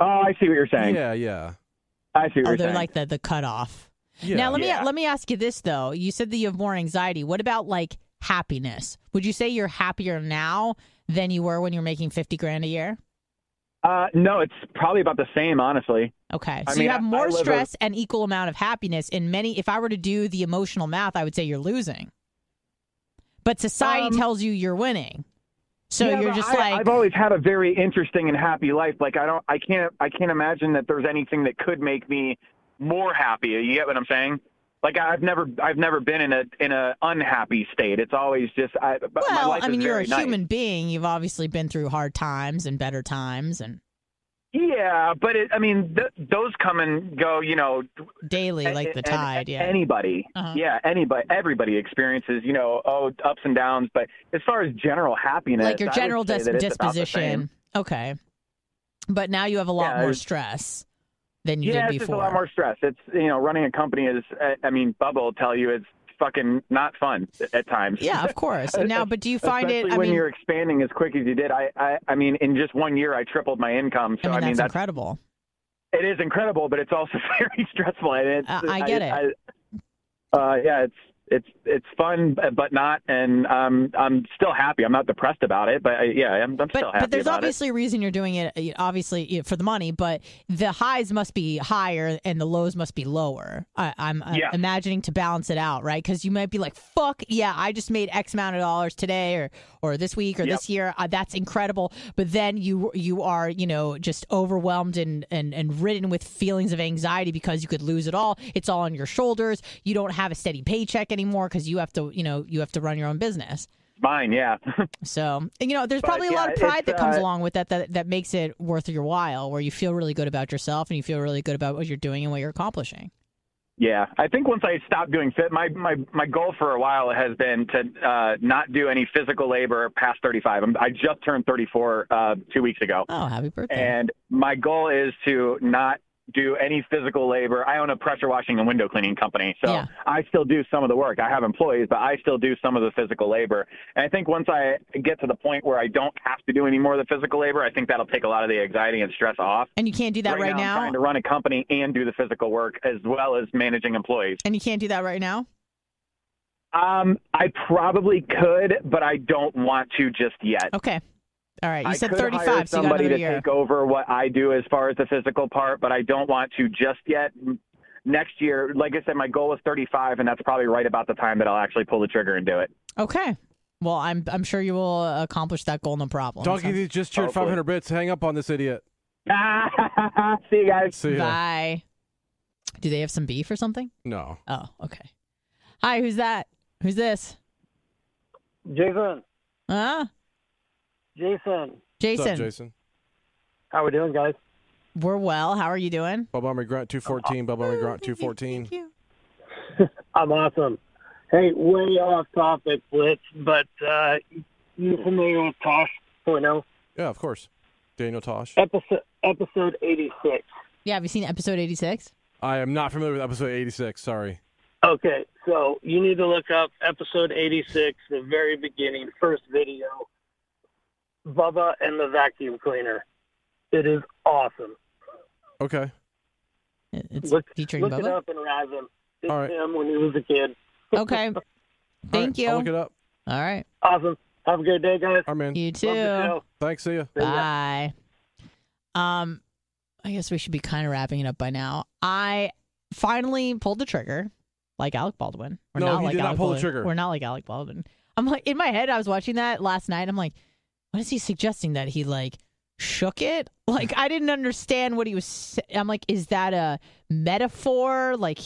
Oh, I see what you're saying. Yeah, yeah. I see what oh, you're they're saying. like the the cutoff. Yeah. Now let me Yeah. let me ask you this though. You said that you have more anxiety. What about like happiness? Would you say you're happier now than you were when you're making fifty grand a year? uh, no, it's probably about the same, honestly. Okay, I so mean, you have I- I more live a- stress and equal amount of happiness. In many, if I were to do the emotional math, I would say you're losing. But society Um, tells you you're winning. So Yeah, you're just I, like I've always had a very interesting and happy life. Like I don't, I can't, I can't imagine that there's anything that could make me more happy. You get what I'm saying? Like I've never, I've never been in a in a unhappy state. It's always just, I. Well, I mean, you're a nice. human being. You've obviously been through hard times and better times and Yeah, but it, I mean, th- those come and go. You know, daily, like the tide. Yeah. Anybody, Uh-huh. yeah, anybody, everybody experiences, you know, oh, ups and downs. But as far as general happiness, like your general dis- that it's about the disposition. Okay. But now you have a lot Yeah, more stress than you yeah, did it's just a lot more stress. It's you know, running a company is. I mean, Bubba will tell you it's fucking not fun at times. Yeah, of course. Now, but do you find it? Especially I when mean, you're expanding as quick as you did. I, I, I mean, in just one year, I tripled my income. So I mean, I mean, that's incredible. It is incredible, but it's also very stressful. And it's, Uh, I get it. I- uh, yeah, it's it's it's fun, but not, and um, I'm still happy. I'm not depressed about it, but I, yeah, I'm, I'm still happy but there's obviously a reason you're doing it. uh, Obviously uh, for the money, but the highs must be higher and the lows must be lower. I, I'm uh, Yeah. imagining to balance it out, right? Because you might be like, "Fuck yeah, I just made X amount of dollars today, or or this week, or Yep. this year. Uh, that's incredible." But then you you are you know just overwhelmed and and and ridden with feelings of anxiety because you could lose it all. It's all on your shoulders. You don't have a steady paycheck anymore because you have to you know you have to run your own business. Mine, yeah. So, and, you know, there's But, probably a lot of pride that comes uh, along with that, that that makes it worth your while, where you feel really good about yourself and you feel really good about what you're doing and what you're accomplishing. Yeah, I think once I stopped doing fit, my my my goal for a while has been to uh, not do any physical labor past 35. I'm, I just turned 34 uh, two weeks ago, Oh, happy birthday! and my goal is to not do any physical labor. I own a pressure washing and window cleaning company, so Yeah. I still do some of the work. I have employees, but I still do some of the physical labor. And I think once I get to the point where I don't have to do any more of the physical labor, I think that'll take a lot of the anxiety and stress off. And you can't do that right, now, I'm trying to run a company and do the physical work as well as managing employees. And you can't do that right now. Um, I probably could, but I don't want to just yet. Okay. All right. You I said could 35, hire so you got somebody to year. take over what I do as far as the physical part, but I don't want to just yet. Next year, like I said, my goal is 35, and that's probably right about the time that I'll actually pull the trigger and do it. Okay. Well, I'm I'm sure you will accomplish that goal, no problem. Donkey So- just cheered Hopefully. 500 bits. Hang up on this idiot. See you guys. See ya. Bye. Do they have some beef or something? No. Oh, okay. Hi, who's that? Who's this? Jason, Huh? Jason, Jason. What's up, Jason? how we doing, guys? We're well. How are you doing? Bubba Army Grunt 214. Bubba Army Grunt 214. Thank you. I'm awesome. Hey, way off topic, Blitz, but uh, you familiar with Tosh Point oh? Yeah, of course. Daniel Tosh. Episode episode 86. Yeah, have you seen episode 86? I am not familiar with episode 86. Sorry. Okay, so you need to look up episode 86, the very beginning, first video. Bubba and the vacuum cleaner. It is awesome. Okay. It's look featuring look it Bubba? up and razz him. It's All right. him when he was a kid. Okay. Thank you. I'll look it up. All right. Awesome. Have a good day, guys. All right, man. You too. Thanks. See ya. Bye. Um, I guess we should be kind of wrapping it up by now. I finally pulled the trigger, like Alec Baldwin. We're No, not he like did not Alec pull the trigger. We're not like Alec Baldwin. I'm like in my head. I was watching that last night. I'm like, what is he suggesting that he like shook it? Like I didn't understand what he was. sa- I'm like, is that a metaphor? Like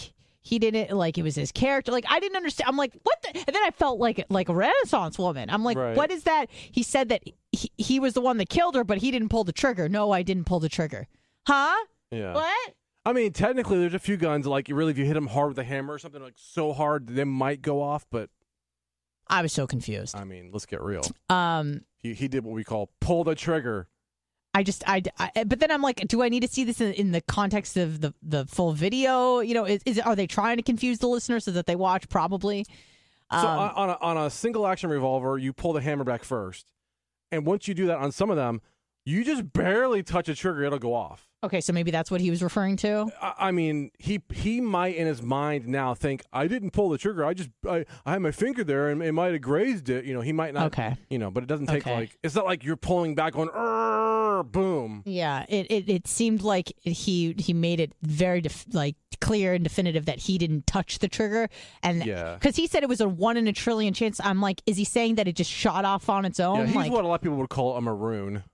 he didn't like it was his character. Like I didn't understand. I'm like, what? The? And then I felt like like a Renaissance woman. I'm like, Right. what is that? He said that he, he was the one that killed her, but he didn't pull the trigger. No, I didn't pull the trigger. Huh? Yeah. What? I mean, technically, there's a few guns like really, if you hit them hard with a hammer or something like so hard, they might go off. But I was so confused. I mean, let's get real. Um, He he did what we call pull the trigger. I just I, I but then I'm like, do I need to see this in, in the context of the the full video? You know, is, is are they trying to confuse the listener so that they watch? Probably. So Um, on, on a, on a single action revolver, you pull the hammer back first, and once you do that on some of them, you just barely touch a trigger, it'll go off. okay, so maybe that's what he was referring to. I, I mean, he he might in his mind now think I didn't pull the trigger. I just I, I had my finger there and it might have grazed it. You know, he might not. Okay. You know, but it doesn't take Okay. like it's not like you're pulling back on boom. Yeah, it, it it seemed like he he made it very def- like clear and definitive that he didn't touch the trigger, and Yeah. because he said it was a one in a trillion chance. I'm like, is he saying that it just shot off on its own? yeah, he's like, what a lot of people would call a maroon.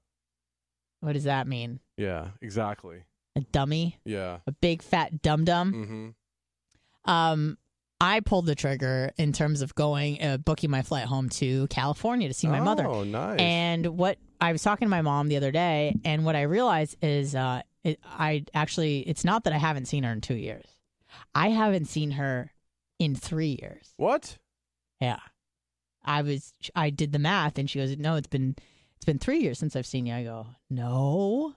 What does that mean? Yeah, exactly. A dummy, Yeah. a big fat dum dum. Mm-hmm. Um, I pulled the trigger in terms of going uh, booking my flight home to California to see my mother. Oh, nice. And what I was talking to my mom the other day, and what I realized is, uh, it, I actually, it's not that I haven't seen her in two years. I haven't seen her in three years. What? Yeah, I was, I did the math, and she goes, "No, it's been, it's been three years since I've seen you." I go, "No."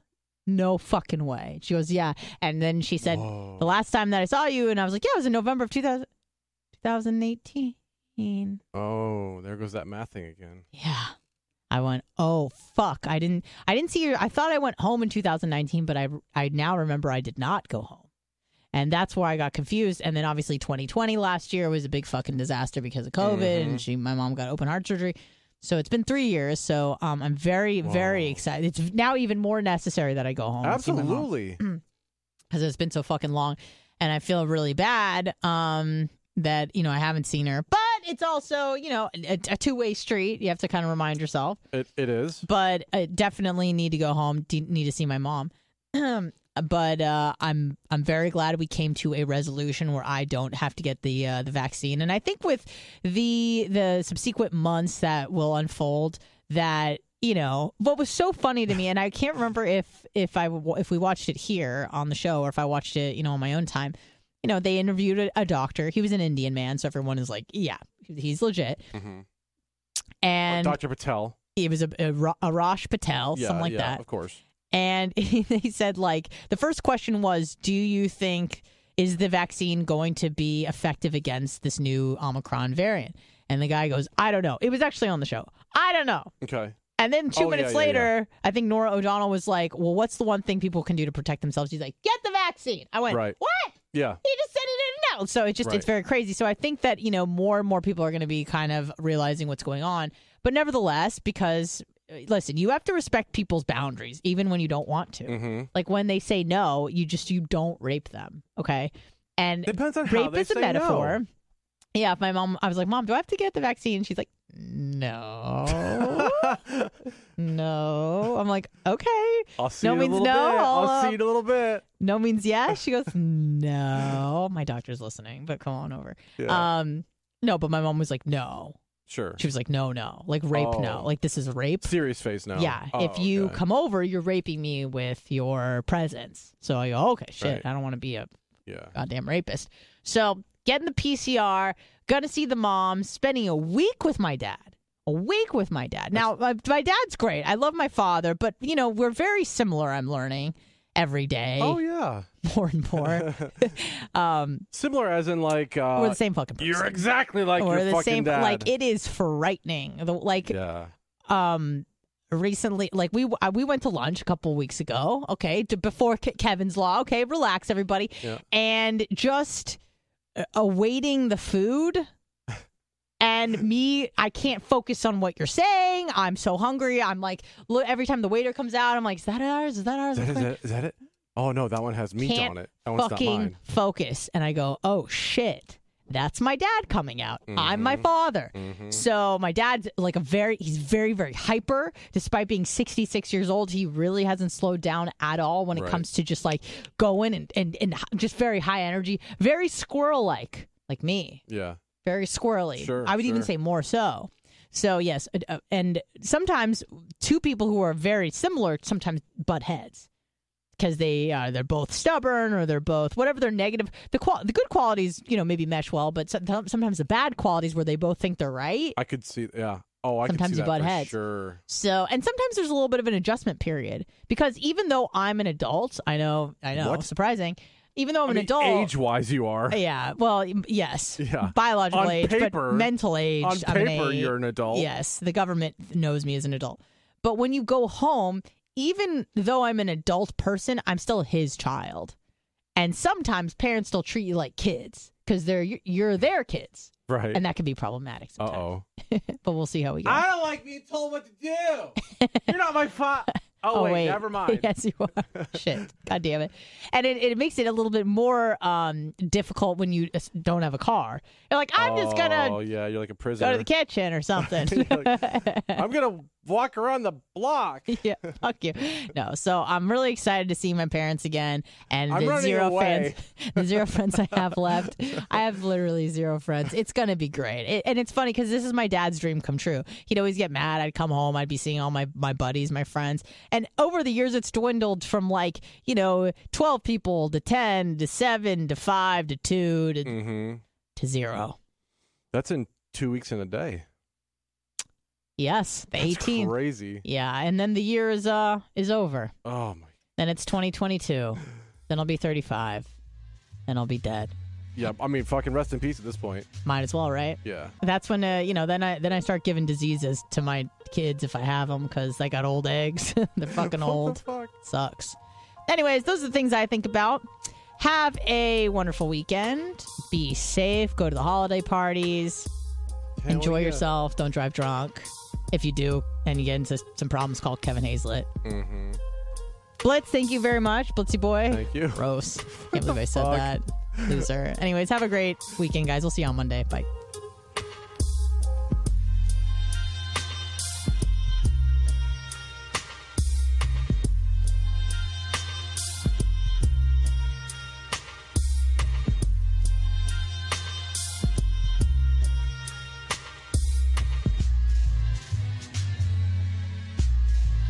No fucking way. She goes, yeah. And then she said, the last time that I saw you, and I was like, yeah, it was in November of 2000, 2018. Oh, there goes that math thing again. Yeah. I went, oh fuck! I didn't, I didn't see her. I thought I went home in 2019, but I, I now remember I did not go home, and that's where I got confused. And then obviously 2020 last year was a big fucking disaster because of COVID, Mm-hmm. and she, my mom got open heart surgery. So it's been three years. So um, I'm very, very excited. It's now even more necessary that I go home. and see my mom Absolutely. because it's been so fucking long and I feel really bad um that you know I haven't seen her but it's also you know a, a two-way street you have to kind of remind yourself It it is. but I definitely need to go home de- need to see my mom but uh, I'm I'm very glad we came to a resolution where I don't have to get the uh, the vaccine and I think with the the subsequent months that will unfold that you know what was so funny to me and I can't remember if if I if we watched it here on the show or if I watched it you know on my own time you know they interviewed a, a doctor he was an Indian man so everyone is like yeah he's legit Mm-hmm. and Dr. Patel. it was a, a, Ra- Arash Patel Yeah, something like yeah, that Of course. And he said, like, the first question was, do you think is the vaccine going to be effective against this new Omicron variant? And the guy goes, I don't know. It was actually on the show. I don't know. Okay. And then two Oh, minutes yeah, yeah, later, I think Norah O'Donnell was like, well, what's the one thing people can do to protect themselves? He's like, get the vaccine. I went, Right. what? Yeah. He just said it in and out. So it's just, Right. it's very crazy. So I think that, you know, more and more people are going to be kind of realizing what's going on. But nevertheless, because, listen, you have to respect people's boundaries, even when you don't want to. Mm-hmm. Like when they say no, you just, you don't rape them. Okay. And Depends on how rape is a metaphor. no. Yeah. If my mom, I was like, Mom, do I have to get the vaccine? She's like, No. no. I'm like, okay. I'll see no you in a means little no. bit. I'll uh, see you in a little bit. no means yes. She goes, no. My doctor's listening, but come on over. Yeah. Um, no, but my mom was like, no. Sure. She was like, no, no, like rape, no, Oh. like this is rape. Serious face no. Yeah, Oh, if you okay. come over, you're raping me with your presence. So I go, okay, shit, Right. I don't want to be a Yeah. goddamn rapist. So getting the PCR, gonna see the mom, spending a week with my dad. A week with my dad. Now, my, my dad's great. I love my father, but you know we're very similar. I'm learning every day, Oh yeah. more and more. um, Similar as in like uh, we're the same fucking person. You're exactly like the fucking same. dad. Like it is frightening. The, like yeah. um recently like we uh, we went to lunch a couple weeks ago okay to, before Ke- kevin's law okay relax everybody Yeah. and just uh, awaiting the food and me i can't focus on what you're saying i'm so hungry i'm like look every time the waiter comes out i'm like is that ours is that ours Is that, is, that, is that it? Oh no, that one has meat can't on it. That one's not fucking mine. focus and i go oh shit that's my dad coming out. I'm my mm-hmm. father. Mm-hmm. So my dad's like a very he's very very hyper despite being 66 years old. He really hasn't slowed down at all when it Right. comes to just like going and and and just very high energy, very squirrel like like me. Yeah. Very squirrely. Sure, I would even say more so. So yes, uh, uh, and sometimes two people who are very similar sometimes butt heads because they uh, they're both stubborn or they're both whatever their negative the qual the good qualities you know maybe mesh well, but some- sometimes the bad qualities where they both think they're right. I could see. Yeah. Oh, I Sometimes could see you butt heads. Sure. So, and sometimes there's a little bit of an adjustment period because even though I'm an adult, I know, I know, What? surprising. Even though I'm I an mean, adult, age-wise, you are. Yeah, well, yes, Yeah. biological On age, paper- but mental age. on I'm an paper, eight. you're an adult. Yes, the government knows me as an adult. But when you go home, even though I'm an adult person, I'm still his child. And sometimes parents still treat you like kids because they're you're their kids, Right. and that can be problematic. Uh Sometimes. oh. but we'll see how we go. I don't like being told what to do. You're not my father. Oh, wait, never mind. yes, you are. Shit. God damn it. And it, it makes it a little bit more um, difficult when you uh, don't have a car. You're like, I'm just Oh gonna Oh yeah, you're like a go prisoner. to the kitchen or something. I'm gonna walk around the block. yeah, fuck you. No, so I'm really excited to see my parents again, and I'm the zero away. friends, the zero friends I have left. I have literally zero friends. It's gonna be great, it, and it's funny because this is my dad's dream come true. He'd always get mad. I'd come home, I'd be seeing all my my buddies, my friends, and over the years, it's dwindled from like you know 12 people to 10 to seven to five to two to Mm-hmm. to zero. That's in two weeks in a day. Yes, the That's 18th. Crazy. Yeah, and then the year is uh is over. Oh my. Then it's 2022. then I'll be 35. Then I'll be dead. Yeah. I mean, fucking rest in peace at this point. Might as well, right? Yeah. That's when uh, you know. Then I then I start giving diseases to my kids if I have them because they got old eggs. They're fucking What the old. fuck? Sucks. Anyways, those are the things I think about. Have a wonderful weekend. Be safe. Go to the holiday parties. Hell Enjoy yeah. yourself. Don't drive drunk. If you do, and you get into some problems, call Kevin Hazlett. Mm-hmm. Blitz, thank you very much, Blitzy boy. Thank you. Gross. Can't believe I said fuck? that. Loser. Anyways, have a great weekend, guys. We'll see you on Monday. Bye.